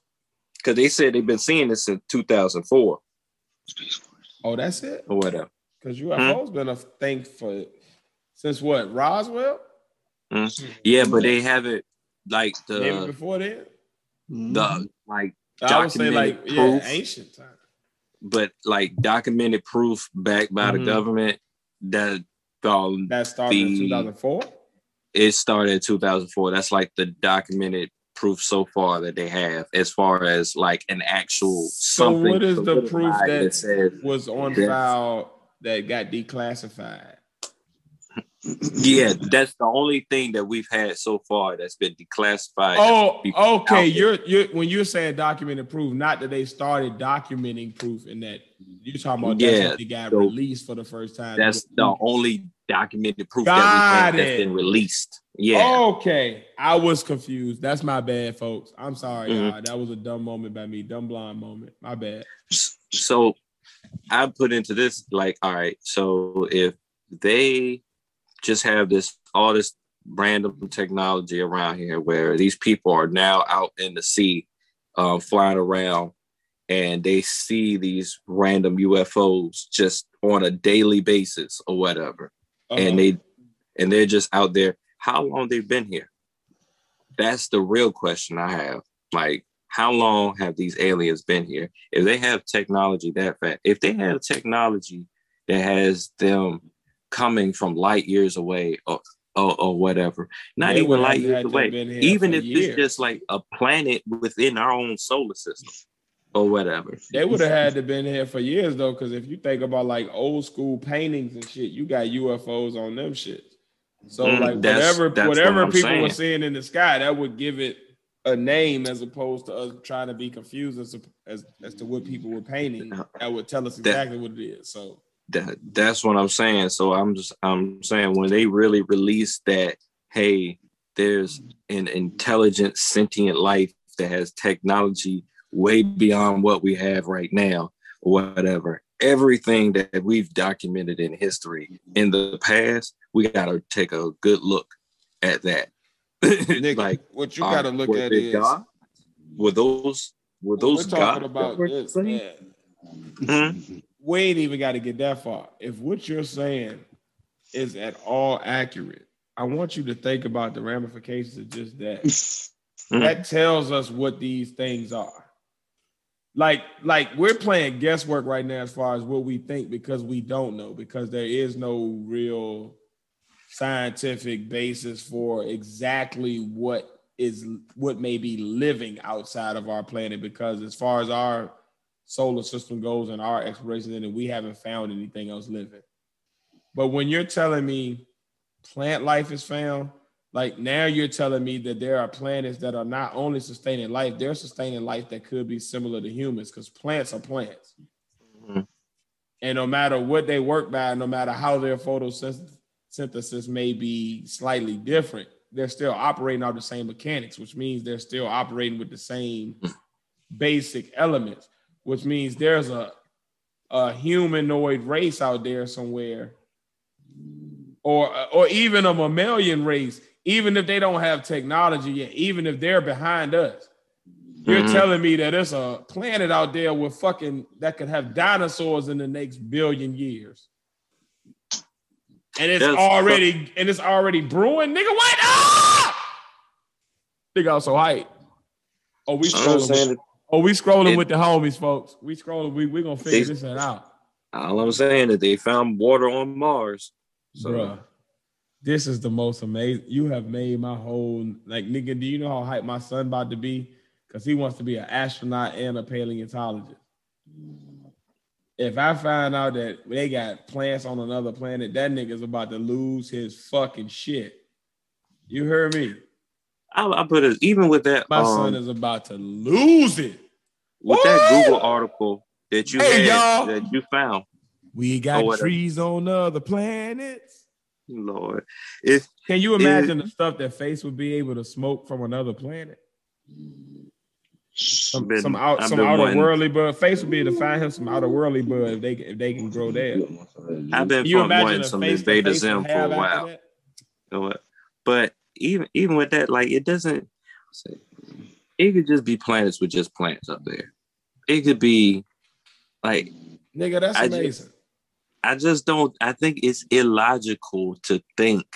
Because they said they've been seeing this since 2004 Oh, that's it? or whatever. Because UFO's been a thing for since what? Roswell? Yeah, but they haven't like Maybe the before then? the like I would say documented like yeah, proof. ancient time. but like documented proof backed by Mhm. the government that um, That started in 2004. it started in 2004 that's like the documented proof so far that they have as far as like an actual So something what is the proof that says was on Yes. file that got declassified? yeah that's the only thing that we've had so far that's been declassified Oh, okay. You're you're when you're saying documented proof, not that they started documenting proof in that you're talking about Yeah, what they got so released for the first time. that's the only documented proof Got that we have that's been released yeah Okay. I was confused. That's my bad, folks. I'm sorry, Mhm. y'all. That was a dumb moment by me, dumb blind moment. My bad. so I put into this like, all right, so if they just have this all this random technology around here where these people are now out in the sea, um, flying around, and they see these random UFOs just on a daily basis or whatever, Uh-huh. and they and they're just out there. How long they've been here? That's the real question I have. Like, how long have these aliens been here? If they have technology that fast, if they have technology that has them coming from light years away or or, or whatever, not They even light years away, even if years. it's just like a planet within our own solar system or whatever. They would have had to been here for years though, because if you think about like old school paintings and shit, you got UFOs on them shit. So Mm, like whatever that's whatever I'm people were seeing in the sky, that would give it a name as opposed to us trying to be confused as as, as to what people were painting. That would tell us That- exactly what it is. So that that's what I'm saying. So I'm just I'm saying when they really release that, hey, there's an intelligent sentient life that has technology way beyond what we have right now, or whatever. Everything that we've documented in history in the past, we gotta take a good look at that. nigga, like what you gotta look at they is God? were those were we're those talking God? about this, man. Mhm. we ain't even got to get that far. If what you're saying is at all accurate, I want you to think about the ramifications of just that. Mm. That tells us what these things are. Like, like we're playing guesswork right now as far as what we think because we don't know because there is no real scientific basis for exactly what is what may be living outside of our planet because as far as our solar system goes and our exploration in it, we haven't found anything else living. But when you're telling me plant life is found, like now you're telling me that there are planets that are not only sustaining life, they're sustaining life that could be similar to humans because plants are plants. Mhm. And no matter what they work by, no matter how their photosynthesis may be slightly different, they're still operating out the same mechanics, which means they're still operating with the same basic elements, which means there's a, a humanoid race out there somewhere, or or even a mammalian race, even if they don't have technology yet, even if they're behind us. You're Mhm. telling me that there's a planet out there with fucking that could have dinosaurs in the next billion years. And it's That's- already and it's already brewing, nigga. What? Ah! Nigga, I'm so hype. Oh, we scrolling. With, oh, we scrolling it- with the homies, folks. We scrolling. We we gonna figure They- this out, All I'm saying is they found water on Mars. So Bruh. This is the most amazing. You have made my whole like nigga. Do you know how hype my son about to be? Because he wants to be an astronaut and a paleontologist. If I find out that they got plants on another planet, that nigga's about to lose his fucking shit. You heard me. I, I put it even with that My um, son is about to lose it. with that Google article that you Hey, had that you found. We got trees on other planets. Lord, if Can you imagine the stuff that Phace would be able to smoke from another planet? Some, been- some out some outer wanting- worldly bud. Phace would be to find him some outer worldly bud if they if they can grow that. I've been you wanting some the face Zim for a while. You know? But even even with that, like it doesn't. It could just be planets with just plants up there. It could be like Nigga, that's I just- amazing. I just don't. I think it's illogical to think.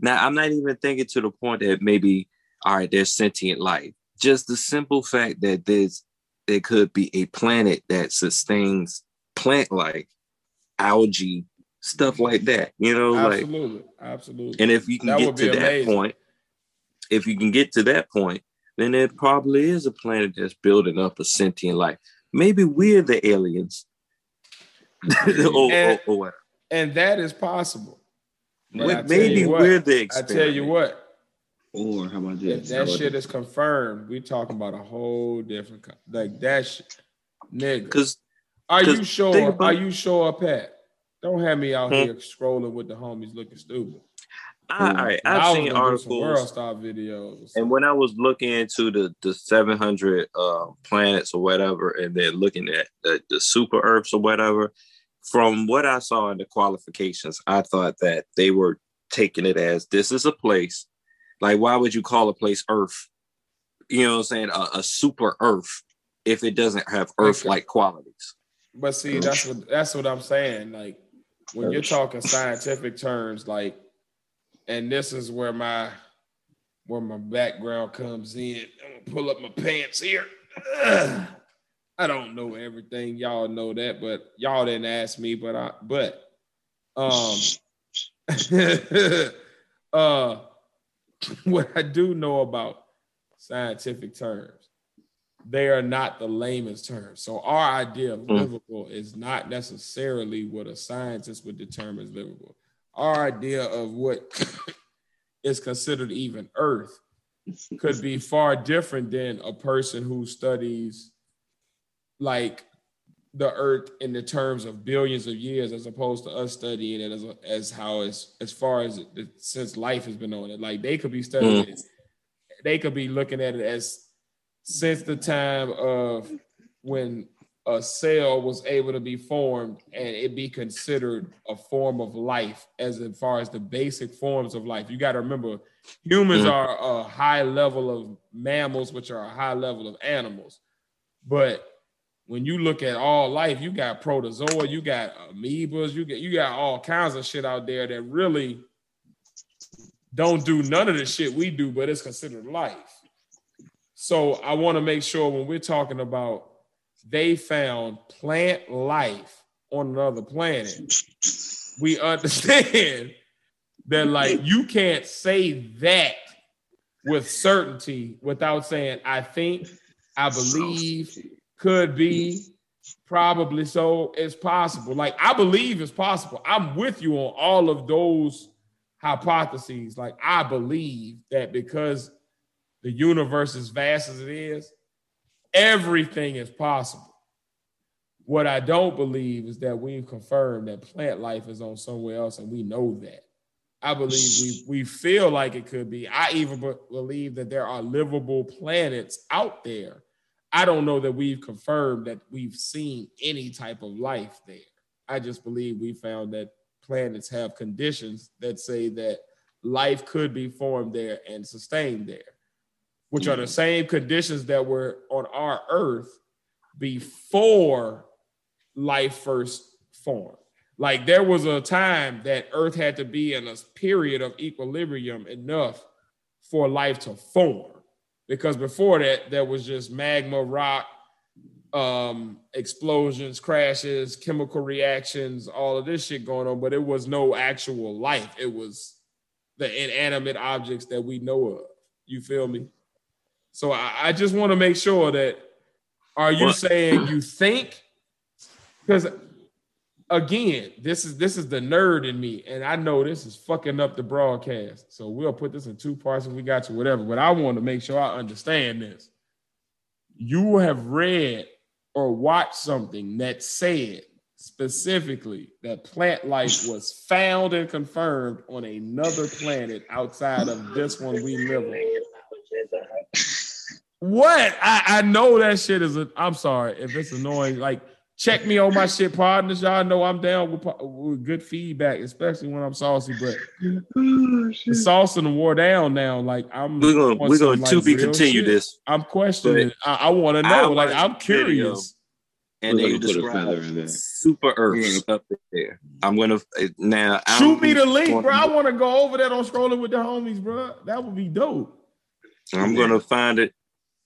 Now, I'm not even thinking to the point that maybe, all right, there's sentient life. Just the simple fact that there's there could be a planet that sustains plant life, algae, stuff like that. You know, like, absolutely, absolutely. and if you can That get to be that amazing. point, if you can get to that point, then there probably is a planet that's building up a sentient life. Maybe we're the aliens. or, And- or, or what? and that is possible. But I maybe we're the I experiment. tell you what, Or how about if that shit is confirmed, we talking about a whole different co- like that shit, nigga. Because Are you sure? about- Are you sure, Pat? Don't have me out Hmm. here scrolling with the homies looking stupid. I, all right, I I've was seen some World articles, Star videos. and when I was looking into the the 700 uh, planets or whatever, and then looking at the, the super Earths or whatever, from what I saw in the qualifications, I thought that they were taking it as this is a place. Like, why would you call a place Earth? You know what I'm saying? A, a super Earth. if it doesn't have Earth-like qualities. But see, that's what that's what I'm saying. Like when you're talking scientific terms, like, and this is where my where my background comes in. I'm gonna pull up my pants here. Ugh. I don't know everything. Y'all know that, but y'all didn't ask me. But I but um uh what I do know about scientific terms, they are not the lamest terms. So our idea of Mm. livable is not necessarily what a scientist would determine as livable. Our idea of what is considered even Earth could be far different than a person who studies like the earth in the terms of billions of years as opposed to us studying it as as how as as far as it, since life has been on it. Like they could be studying it. They could be looking at it as since the time of when a cell was able to be formed and it be considered a form of life as far as the basic forms of life. You got to remember humans Mhm. are a high level of mammals which are a high level of animals. But when you look at all life, you got protozoa, you got amoebas, you get you got all kinds of shit out there that really don't do none of the shit we do, but it's considered life. So I want to make sure when we're talking about they found plant life on another planet, we understand that like you can't say that with certainty without saying I think, I believe, could be, probably so. It's possible. Like I believe it's possible. I'm with you on all of those hypotheses. Like I believe that because the universe is vast as it is, everything is possible. What I don't believe is that we've confirmed that plant life is on somewhere else, and we know that. I believe we we feel like it could be. I even be- believe that there are livable planets out there. I don't know that we've confirmed that we've seen any type of life there. I just believe we found that planets have conditions that say that life could be formed there and sustained there, which are the same conditions that were on our Earth before life first formed. Like there was a time that Earth had to be in a period of equilibrium enough for life to form. Because before that, there was just magma, rock, um, explosions, crashes, chemical reactions, all of this shit going on, but it was no actual life. It was the inanimate objects that we know of. You feel me? So I, I just want to make sure that are you Well- saying you think? Because again, this is this is the nerd in me, and I know this is fucking up the broadcast. So we'll put this in two parts if we got to whatever. But I want to make sure I understand this. You have read or watched something that said specifically that plant life was found and confirmed on another planet outside of this one we live on. What? I, I know that shit is a. I'm sorry if it's annoying. Like, check me on my shit partners. Y'all know I'm down with, with good feedback, especially when I'm saucy. But oh, the sauce and the war down now. Like I'm. We're gonna we're gonna like, to be continue shit. this, I'm questioning. I, I want to I know. Like I'm curious. and We're they gonna put a feather in describe there. super Earths up there. I'm gonna now Shoot me the link, bro. I want to go over that on scrolling with the homies, bro. That would be dope. I'm gonna find it,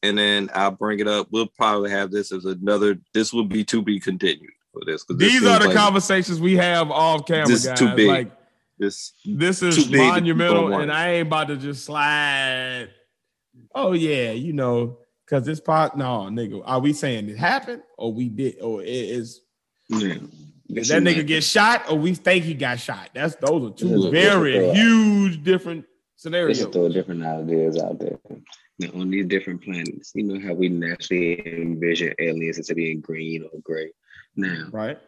and then I'll bring it up. We'll probably have this as another. This will be to be continued for this. 'cause this These seems are the like conversations we have off camera, This is guys. too big. Like This this is big to keep on monumental, and I ain't about to just slide. Oh yeah, you know, because this part. No, nigga, are we saying it happened or we did or it is? Yeah. Did that nigga get shot or we think he got shot? That's those are two very this is, huge different scenarios. should throw different ideas out there. Now, on these different planets, you know how we naturally envision aliens as being green or gray. Now, Right?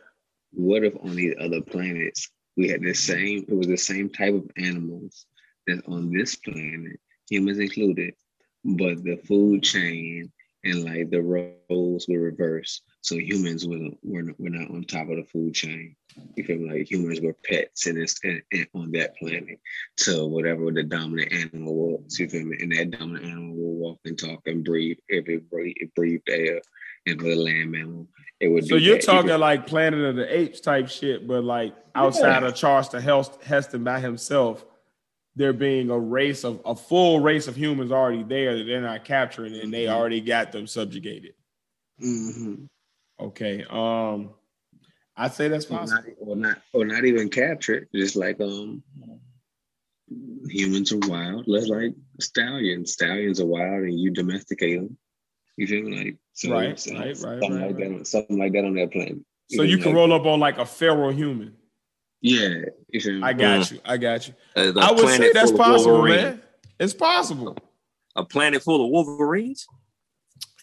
what if on these other planets we had the same, it was the same type of animals that's on this planet, humans included, but the food chain and like the roles were reversed. So humans were, were, were not on top of the food chain. You feel me? Like humans were pets in this and, and on that planet to whatever the dominant animal was. You feel me? And that dominant animal will walk and talk and breathe every breathe, breathed air If the land mammal, it would. So you're that. talking like Planet of the Apes type shit, but like outside of Charlton Heston by himself, there being a race of a full race of humans already there that they're not capturing, and they already got them subjugated. Mhm. Okay, um, I'd say that's Or possible. not, or not, or not even captured. Just like um, humans are wild. Let's like stallions. Stallions are wild, and you domesticate them. You feel me? Like so, Right, so right, right, something right, like right. that. on- Something like that on that planet. So you feel can me? roll up on like a feral human. Yeah, you feel me? I got you. I got you. Uh, I would say that's possible, Wolverines. man. It's possible. A planet full of Wolverines.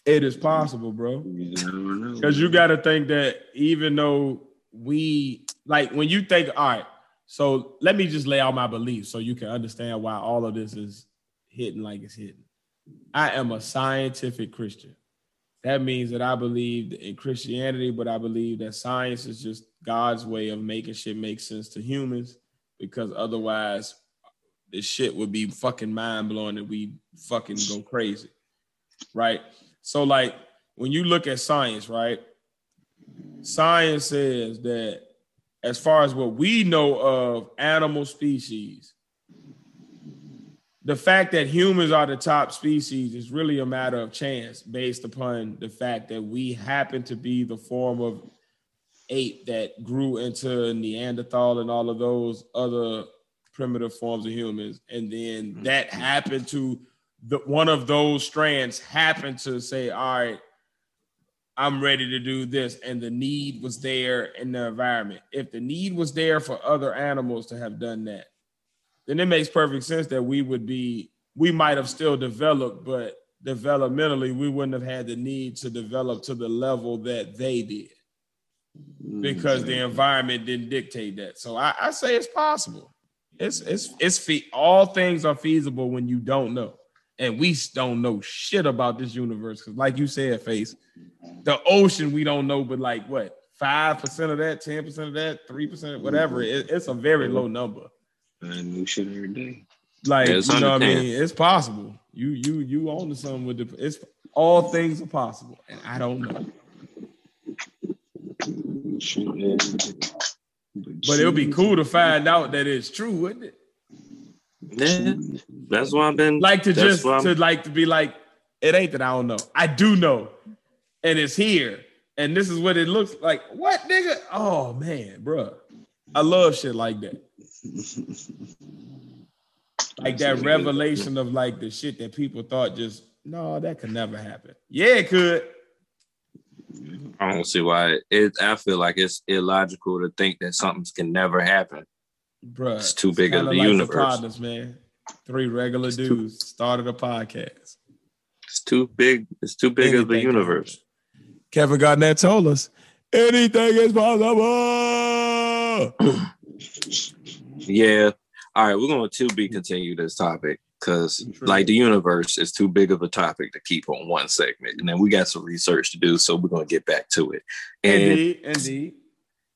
It is possible, bro. You never know. Because you got to think that even though we like when you think, all right, so let me just lay out my beliefs so you can understand why all of this is hitting like it's hitting. I am a scientific Christian. That means that I believe in Christianity, but I believe that science is just God's way of making shit make sense to humans because otherwise this shit would be fucking mind blowing and we fucking go crazy. Right? So, like, when you look at science, right? Science says that as far as what we know of animal species, the fact that humans are the top species is really a matter of chance based upon the fact that we happen to be the form of ape that grew into Neanderthal and all of those other primitive forms of humans. And then mm-hmm. that happened to the one of those strands happened to say, all right, I'm ready to do this. And the need was there in the environment. If the need was there for other animals to have done that, then it makes perfect sense that we would be, we might have still developed, but developmentally, we wouldn't have had the need to develop to the level that they did because the mm-hmm. environment didn't dictate that. So I, I say it's possible. It's it's it's fe- all things are feasible when you don't know, and we don't know shit about this universe. Because like you said, Phace the ocean we don't know, but like what five percent of that, ten percent of that, three percent, whatever. Mm-hmm. It, it's a very mm-hmm. low number. I new shit every day. Like Yeah, you know what I mean? It's possible. You you you own to something with the. It's all things are possible, and I don't know. Shit every day. But it would be cool to find out that it's true, wouldn't it? Yeah, that's why I've been like to just to like to be like it ain't that I don't know. I do know, and it's here, and this is what it looks like. What nigga? Oh man, bruh. I love shit like that. Like that revelation of like the shit that people thought just no, that could never happen. Yeah, it could. I don't see why it. I feel like it's illogical to think that something can never happen. Bruh, It's too big of kinda the like universe. partners, man. Three regular too- dudes started a podcast. It's too big. It's too big of the universe. Kevin Garnett told us anything is possible. Yeah. All right, we're going to be continue this topic because like the universe is too big of a topic to keep on one segment, and then we got some research to do, so we're going to get back to it. And Indeed, indeed.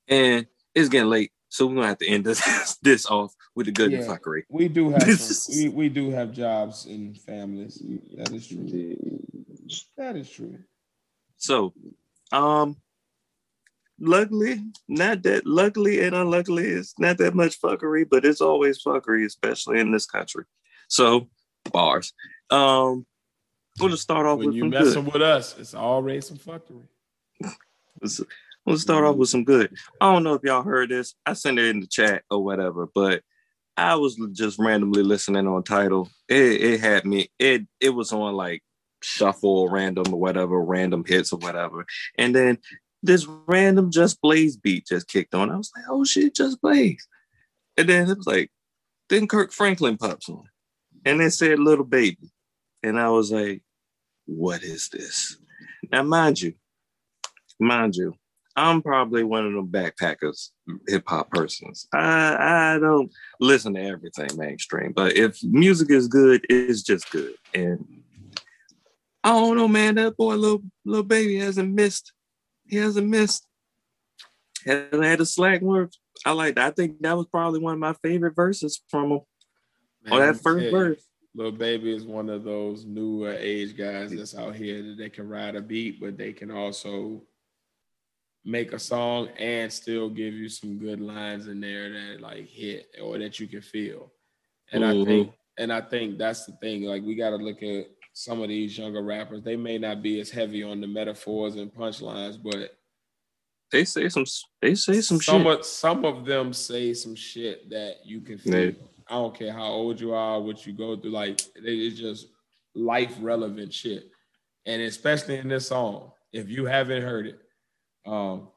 and it's getting late, so we're gonna have to end this this off with the good Yeah. fuckery. We do have some, we, we do have jobs and families. That is true. That is true. So, um, luckily, not that luckily and unluckily, it's not that much fuckery, but it's always fuckery, especially in this country. So, bars. Um, we're gonna start off When with you messing good. with us, it's already some fuckery. Let's, start off mm-hmm. with some good. I don't know if y'all heard this. I sent it in the chat or whatever, but I was just randomly listening on Tidal. It, it had me. It it was on like shuffle or random or whatever, random hits or whatever, and then this random Just Blaze beat just kicked on. I was like, oh shit, Just Blaze. And then it was like, then Kirk Franklin pops on, and it said Lil Baby, and I was like, what is this? Now, mind you, mind you, I'm probably one of them backpackers hip hop persons. I I don't listen to everything mainstream, but if music is good, it's just good. And I don't know, man. That boy, little little baby, hasn't missed. He hasn't missed. Hasn't had a slack words. I like. I think that was probably one of my favorite verses from him. Man, Oh, that first verse. Lil Baby is one of those newer age guys that's out here that they can ride a beat, but they can also make a song and still give you some good lines in there that like hit or that you can feel. And I Mhm. think and I think that's the thing. Like we gotta look at some of these younger rappers. They may not be as heavy on the metaphors and punchlines, but They say some. They say some, some shit. of some of them say some shit that you can feel. Yeah. I don't care how old you are, what you go through. Like it- it's just life relevant shit, and especially in this song, if you haven't heard it, um,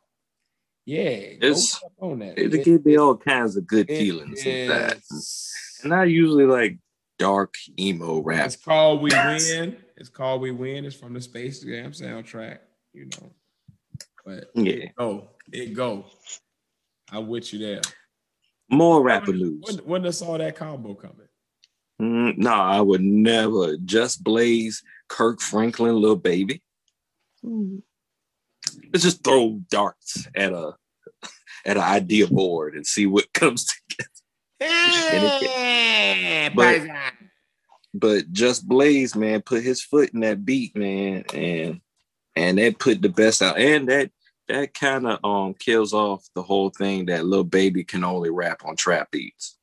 yeah, It's- on that. It, It- give me all kinds of good it feelings inside. is- And I usually like dark emo rap. It's called We Win. It's called We Win. It's from the Space Jam soundtrack, you know. But Yeah. it go, it go. I'm with you there. More rapper when, news. When, when I saw that combo coming. Mm, no, I would never. Just Blaze, Kirk Franklin, Lil Baby. Let's just throw darts at a at an idea board and see what comes together. But- But just Blaze, man, put his foot in that beat, man, and and that put the best out. And that that kind of um kills off the whole thing that Lil Baby can only rap on trap beats.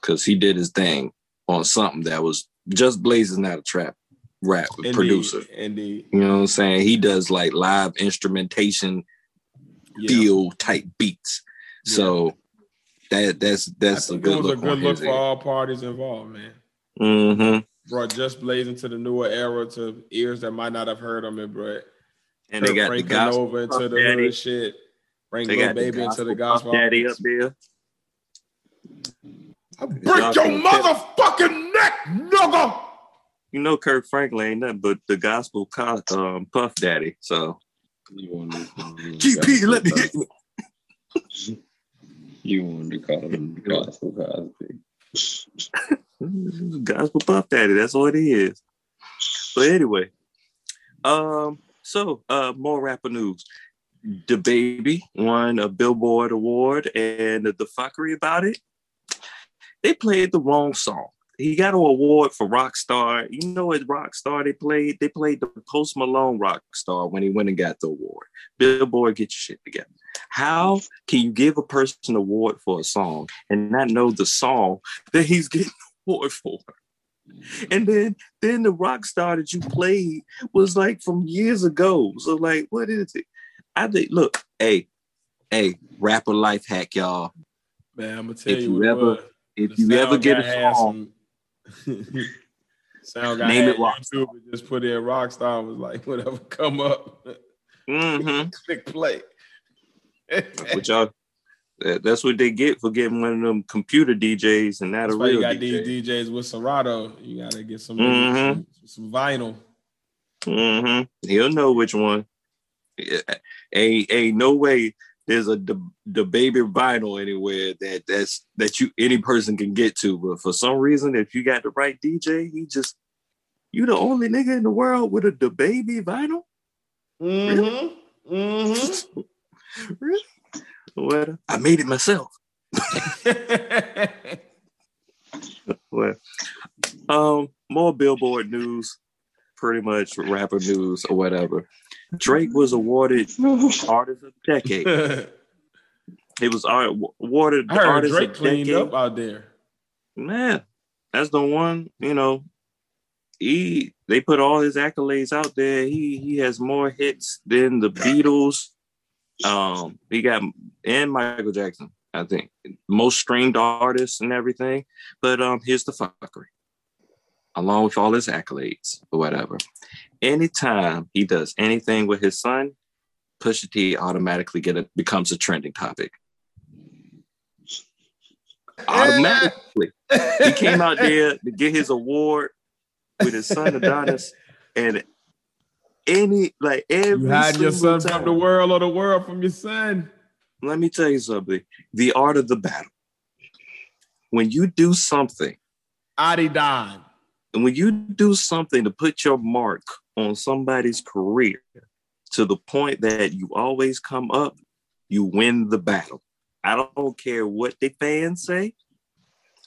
Cause he did his thing on something that was just Blaze is not a trap rap Indeed, producer. Indeed. You know what I'm saying? He does like live instrumentation Yeah. feel type beats. So that that's that's a good it was look a good look for all parties involved, man. Mm-hmm. Brought Just Blaze into the newer era to ears that might not have heard him, it brought And they got the gospel over into the Daddy. hood shit. Bring They little got the baby into the gospel gospel. Puff Daddy up there. I break your motherfucking neck, nigga. You know, Kirk Franklin ain't nothing but the gospel co- um, Puff Daddy. So You want to, GP, let me hit you. You wanted to call him gospel Cosby. gospel Puff Daddy. That's what he is. But anyway, um, so uh, more rapper news. The baby won a Billboard award, and the fuckery about it, they played the wrong song. He got an award for Rockstar. You know what Rockstar they played? They played the Post Malone Rockstar when he went and got the award. Billboard, get your shit together. How can you give a person an award for a song and not know the song that he's getting an award for? And then then the rock star that you played was like from years ago. So like, what is it? I think look, hey, hey, rapper life hack, y'all. Man, I'm gonna tell If you, you ever- was. If The you ever get a song, sound guy Name it Rockstar. YouTube and just put in Rockstar was like whatever come up, mhm, click play. what y'all that's what they get for getting one of them computer DJs and not That's a why you got DJ. these DJs with Serato. You gotta get some, Mhm. some, some vinyl. hmm He'll know which one. Yeah, Ain't ain't no way there's a the, the baby vinyl anywhere that that's that you any person can get to. But for some reason, if you got the right DJ, he just you the only nigga in the world with a the baby vinyl. Mm-hmm. Mm-hmm. Really? What? I made it myself. Well, um, more Billboard news, pretty much rapper news or whatever. Drake was awarded Artist of the Decade. it was uh, awarded I heard Artist Drake of cleaned Decade. up out there. Man, that's the one. You know, he they put all his accolades out there. He he has more hits than the Beatles. Um, he got and Michael Jackson. I think most streamed artists and everything. But um, here's the fuckery. Along with all his accolades or whatever, anytime he does anything with his son, Pusha T automatically get it becomes a trending topic. Automatically he came out there to get his award with his son Adonis, and any like every You hide your son from the world or the world from your son. Let me tell you something: the art of the battle. When you do something, Adidon. And when you do something to put your mark on somebody's career to the point that you always come up, you win the battle. I don't care what the fans say.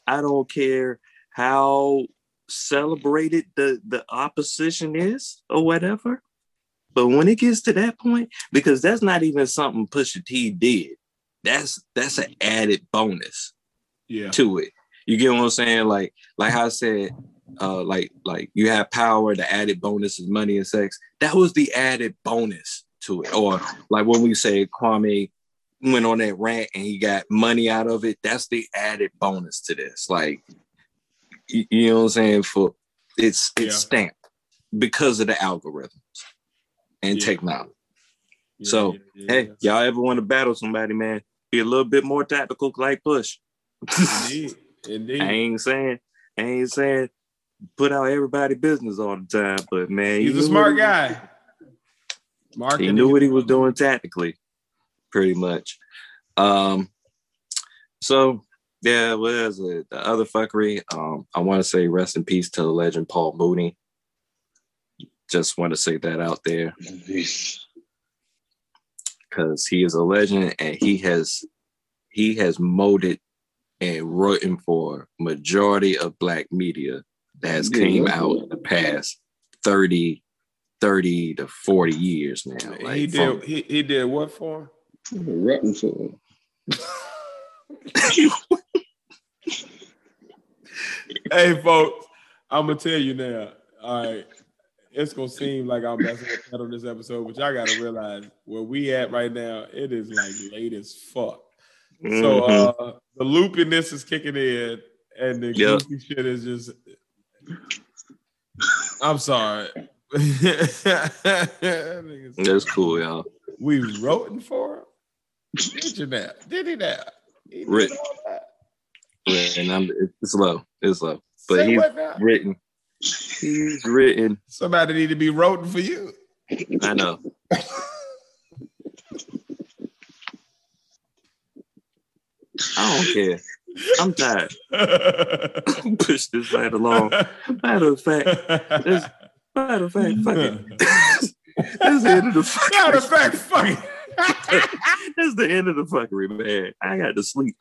I don't care how celebrated the the opposition is or whatever. But when it gets to that point, because that's not even something Pusha T did, that's that's an added bonus Yeah. to it. You get what I'm saying? Like like I said, uh, like like you have power. The added bonus is money and sex. That was the added bonus to it. Or like when we say Kwame went on that rant and he got money out of it. That's the added bonus to this. Like you, you know what I'm saying? For it's it's Yeah. stamped because of the algorithms and Yeah. technology. Yeah, So, Hey, y'all ever want to battle somebody, man? Be a little bit more tactical, like Push. Indeed. Indeed. I ain't saying, I ain't saying put out everybody business all the time, but man, He's he a smart guy. Marketing. he knew what he was doing tactically, pretty much. Um, so yeah, what is it? The other fuckery. Um, I want to say rest in peace to the legend Paul Mooney. Just want to say that out there because he is a legend and he has he has molded and written for majority of black media that has Yeah, came yeah. out in the past 30 30 to 40 years now like he from- did. He, he did what for? Rotten for hey, folks, I'm gonna tell you now. All right, it's gonna seem like I'm messing with that on this episode, but y'all gotta realize where we at right now. It is like late as fuck. So Mhm. uh, the loopiness is kicking in, and the Yep. goofy shit is just. I'm sorry. that's cool y'all we wrote for him. Did you now? Did he now? He all and I'm, it's low it's low but Say he's written he's written Somebody need to be wrote for you. i know i don't care i'm tired push this right along matter of fact this matter of fact fuck it that's the end of the fucking Matter of fact, fuck it. That's the end of the fuckery, man. I got to sleep.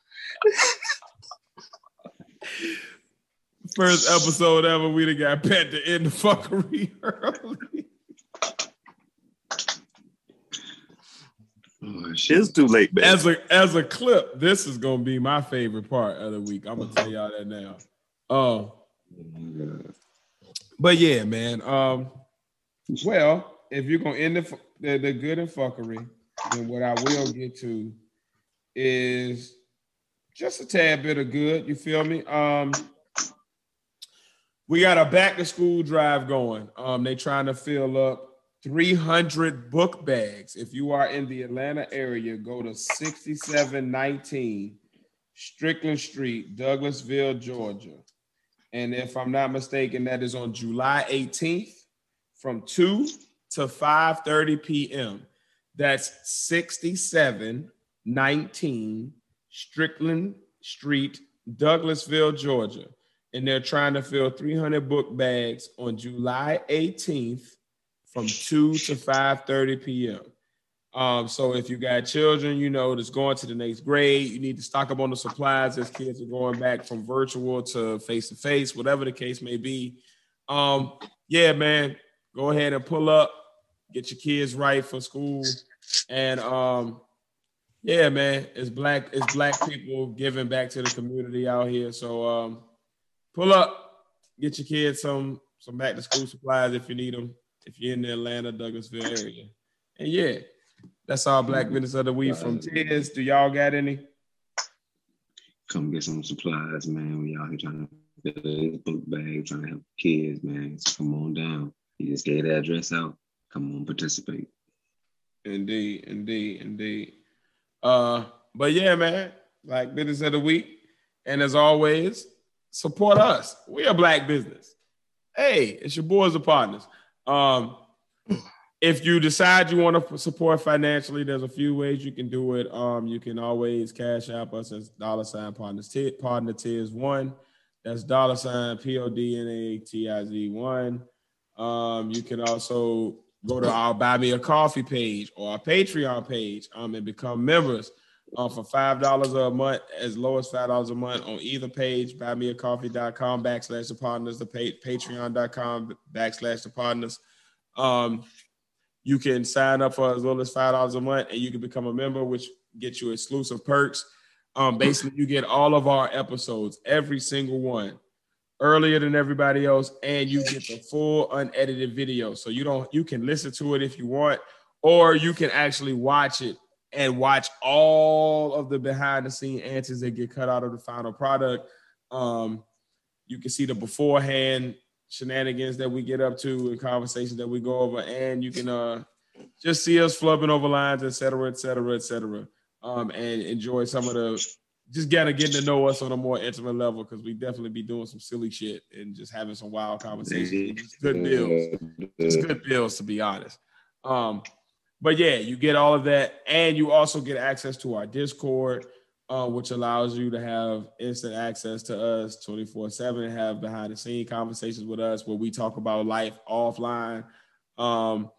First episode ever, we'd have got pet to end the fuckery early. Oh. It's too late, man. As a as a clip, this is gonna be my favorite part of the week. I'm gonna tell y'all that now. Oh, but yeah, man. Um, well, if you're gonna end the the, the good and fuckery, then what I will get to is just a tad bit of good. You feel me? Um, we got a back to school drive going. Um, they trying to fill up 300 book bags. If you are in the Atlanta area, go to 6719 Strickland Street, Douglasville, Georgia. And if I'm not mistaken, that is on July 18th from 2 to 5:30 p.m. That's 6719 Strickland Street, Douglasville, Georgia. And they're trying to fill 300 book bags on July 18th from 2 to 5:30 p.m. Um, so if you got children, you know, that's going to the next grade, you need to stock up on the supplies as kids are going back from virtual to face to face, whatever the case may be. Um, yeah, man, go ahead and pull up, get your kids right for school, and um, yeah, man, it's black, it's black people giving back to the community out here. So um, pull up, get your kids some some back to school supplies if you need them. If you're in the Atlanta, Douglasville area, and yeah, that's all Black Business of the Week from Tiz. Do y'all got any? Come get some supplies, man. We out here trying to fill this book bag, trying to help kids, man. So come on down. You just gave the address out. Come on, participate. Indeed, indeed, indeed. Uh, but yeah, man, Black Business of the Week, and as always, support us. We are Black Business. Hey, it's your boys, the Podnas. Um, if you decide you want to support financially, there's a few ways you can do it. Um, you can always cash app us as dollar sign partners T- partner tiers one. That's dollar sign P O D N A T I Z one. Um, you can also go to our Buy Me a Coffee page or our Patreon page um, and become members uh, for five dollars a month, as low as five dollars a month on either page, buymeacoffee.com backslash the Podnas, the page patreon.com backslash the Podnas. Um, you can sign up for as little as five dollars a month, and you can become a member, which gets you exclusive perks. Um, basically, you get all of our episodes, every single one, earlier than everybody else, and you get the full unedited video. So you don't you can listen to it if you want, or you can actually watch it and watch all of the behind the scene answers that get cut out of the final product. Um, you can see the beforehand shenanigans that we get up to and conversations that we go over, and you can uh, just see us flubbing over lines, et cetera, et cetera, et cetera, um, and enjoy some of the just gotta get to know us on a more intimate level because we definitely be doing some silly shit and just having some wild conversations. It's good bills. It's good bills to be honest. Um, but yeah, you get all of that, and you also get access to our Discord, uh, which allows you to have instant access to us 24 7 have behind the scene conversations with us where we talk about life offline. Um,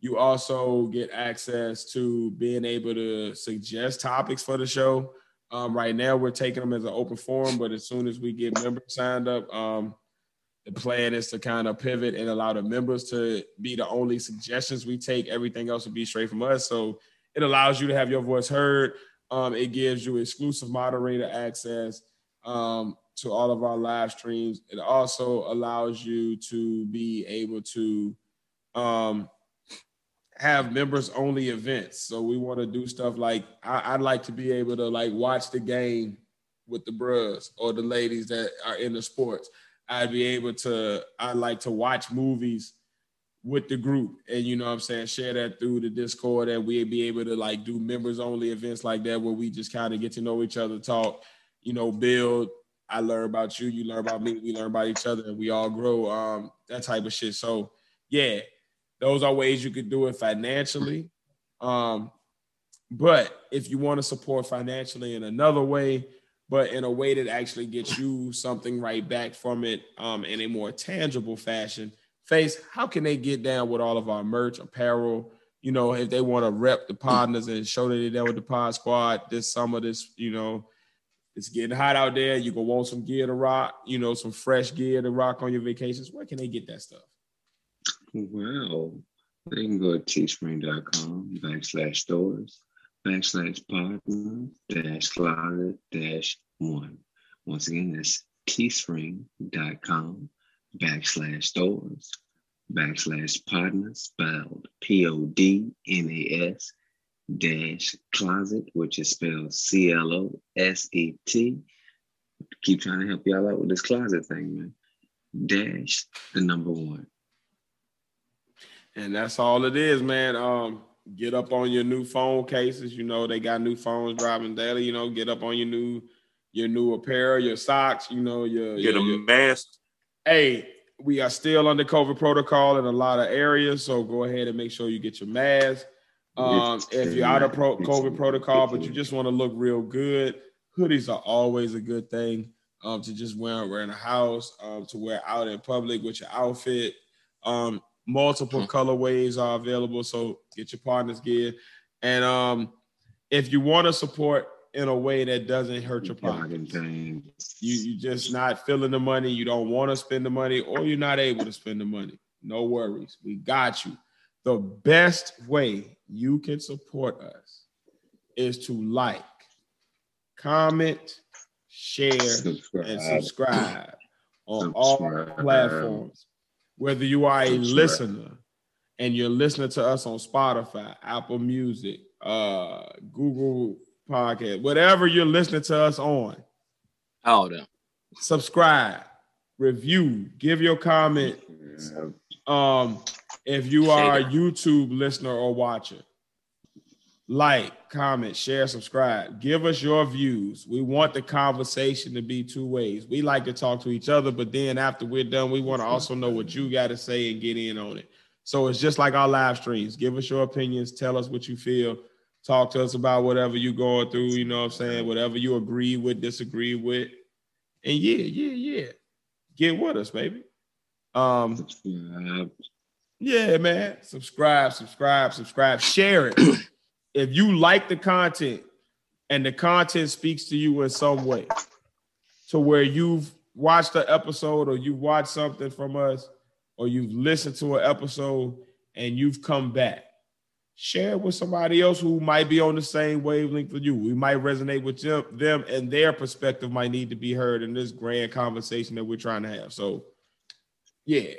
you also get access to being able to suggest topics for the show. Um, right now, we're taking them as an open forum, but as soon as we get members signed up, um, the plan is to kind of pivot and allow the members to be the only suggestions we take. Everything else will be straight from us. So it allows you to have your voice heard. Um, it gives you exclusive moderator access um, to all of our live streams. It also allows you to be able to um, have members only events. So we want to do stuff like I, would like to be able to like watch the game with the bros or the ladies that are in the sports. I'd be able to, I like to watch movies with the group and you know what I'm saying, share that through the Discord and we'd be able to like do members only events like that where we just kind of get to know each other, talk, you know, build. I learn about you, you learn about me, we learn about each other, and we all grow. Um, that type of shit. So yeah, those are ways you could do it financially. Um, but if you want to support financially in another way, but in a way that actually gets you something right back from it um, in a more tangible fashion. Phace, how can they get down with all of our merch, apparel? You know, if they want to rep the partners and show that they're down with the pod squad this summer, this, you know, it's getting hot out there. You gonna want some gear to rock, you know, some fresh gear to rock on your vacations. Where can they get that stuff? Well, they can go to teespring.com backslash stores backslash partner dash closet dash one. Once again, that's teespring.com backslash stores backslash podnas spelled P O D N A S dash closet, which is spelled C L O S E T. Keep trying to help y'all out with this closet thing, man. Dash the number one. And that's all it is, man. Um, get up on your new phone cases. You know, they got new phones driving daily. You know, get up on your new your new apparel, your socks. You know, your get your, a your, mask. Hey, we are still under COVID protocol in a lot of areas, so go ahead and make sure you get your mask. Um, if you're out of pro- COVID protocol, but you just want to look real good, hoodies are always a good thing um, to just wear, wear in a house, um, to wear out in public with your outfit. Um, multiple mm-hmm. colorways are available, so get your partner's gear. And um, if you want to support in a way that doesn't hurt your pockets, you you just not feeling the money, you don't want to spend the money, or you're not able to spend the money. No worries, we got you. The best way you can support us is to like, comment, share, subscribe. and subscribe on subscribe. all platforms whether you are a listener and you're listening to us on Spotify, Apple Music, uh, Google Podcast, whatever you're listening to us on. All of them. Subscribe, review, give your comment. Um, if you are a YouTube listener or watcher, like, comment, share, subscribe. Give us your views. We want the conversation to be two ways. We like to talk to each other, but then after we're done, we want to also know what you got to say and get in on it. So it's just like our live streams. Give us your opinions. Tell us what you feel. Talk to us about whatever you're going through. You know what I'm saying? Whatever you agree with, disagree with. And yeah, yeah, yeah. Get with us, baby. Um, yeah, man. Subscribe, subscribe, subscribe. Share it. if you like the content, and the content speaks to you in some way to where you've watched the episode or you've watched something from us or you've listened to an episode and you've come back share it with somebody else who might be on the same wavelength with you. We might resonate with them, them and their perspective might need to be heard in this grand conversation that we're trying to have. So yeah.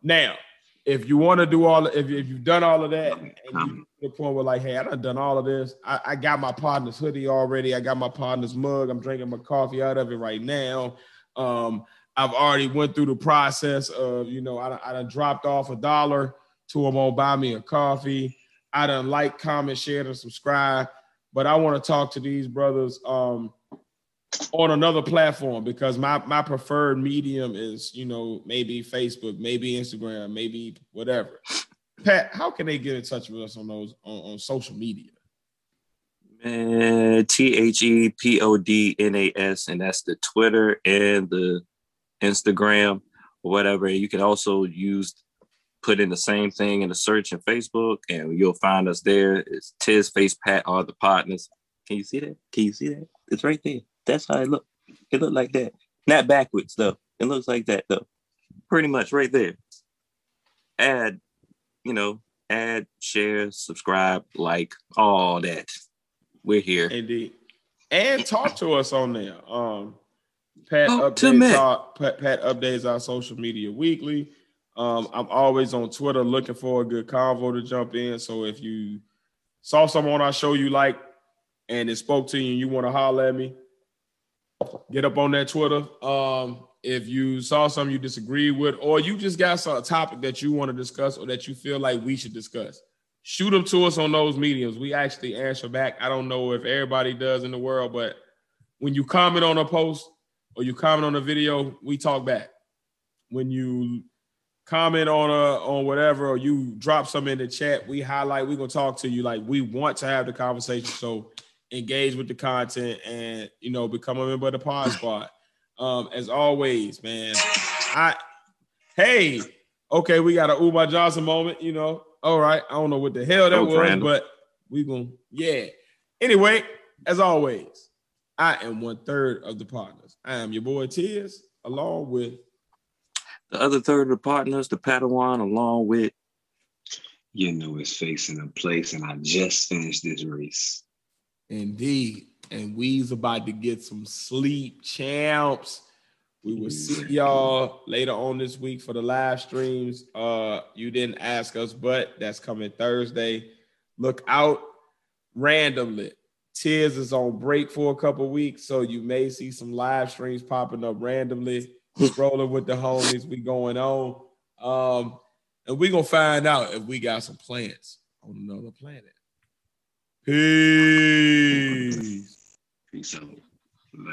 Now if you want to do all if, if you've done all of that and you the point where like hey i done done all of this. I, I got my partner's hoodie already. I got my partner's mug. I'm drinking my coffee out of it right now. Um i've already went through the process of you know i, I done dropped off a dollar. To them on buy me a coffee. I done like comment share and subscribe but i want to talk to these brothers um on another platform because my my preferred medium is you know maybe Facebook, maybe Instagram, maybe whatever. Pat, how can they get in touch with us on those on, on social media? Man, T H E P O D N A S, and that's the Twitter and the Instagram or whatever. You can also use put in the same thing in the search in Facebook, and you'll find us there. It's Tiz Phace Pat are the Podnas. Can you see that? Can you see that? It's right there. That's how it look. It look like that. Not backwards though. It looks like that though. Pretty much right there. Add, you know, add, share, subscribe, like, all that. We're here. Indeed. And talk to us on there. Um Pat to updates our Pat, Pat updates our social media weekly. Um, I'm always on Twitter looking for a good convo to jump in. So if you saw someone on our show you like and it spoke to you and you want to holler at me, get up on that Twitter. Um, if you saw something you disagree with, or you just got some topic that you want to discuss or that you feel like we should discuss, shoot them to us on those mediums. We actually answer back. I don't know if everybody does in the world, but when you comment on a post or you comment on a video, we talk back. When you comment on a on whatever or you drop something in the chat, we highlight, we're gonna talk to you. Like we want to have the conversation. So engage with the content and you know become a member of the pod squad. Um, as always, man. I hey, okay, we got a Umar Johnson moment, you know. All right, I don't know what the hell that Oh, was, random. but we gonna yeah. Anyway, as always, I am one third of the Podnas. I am your boy Tiz, along with The other third of the Podnas, the Padawan, along with You know it's facing a place, and I just finished this race. Indeed. And we's about to get some sleep champs. We will see y'all later on this week for the live streams. Uh, you didn't ask us, but that's coming Thursday. Look out randomly. Tears is on break for a couple weeks, so you may see some live streams popping up randomly. Scrolling with the homies, we going on. Um, and we gonna find out if we got some plants on another planet. Peace. Peace out.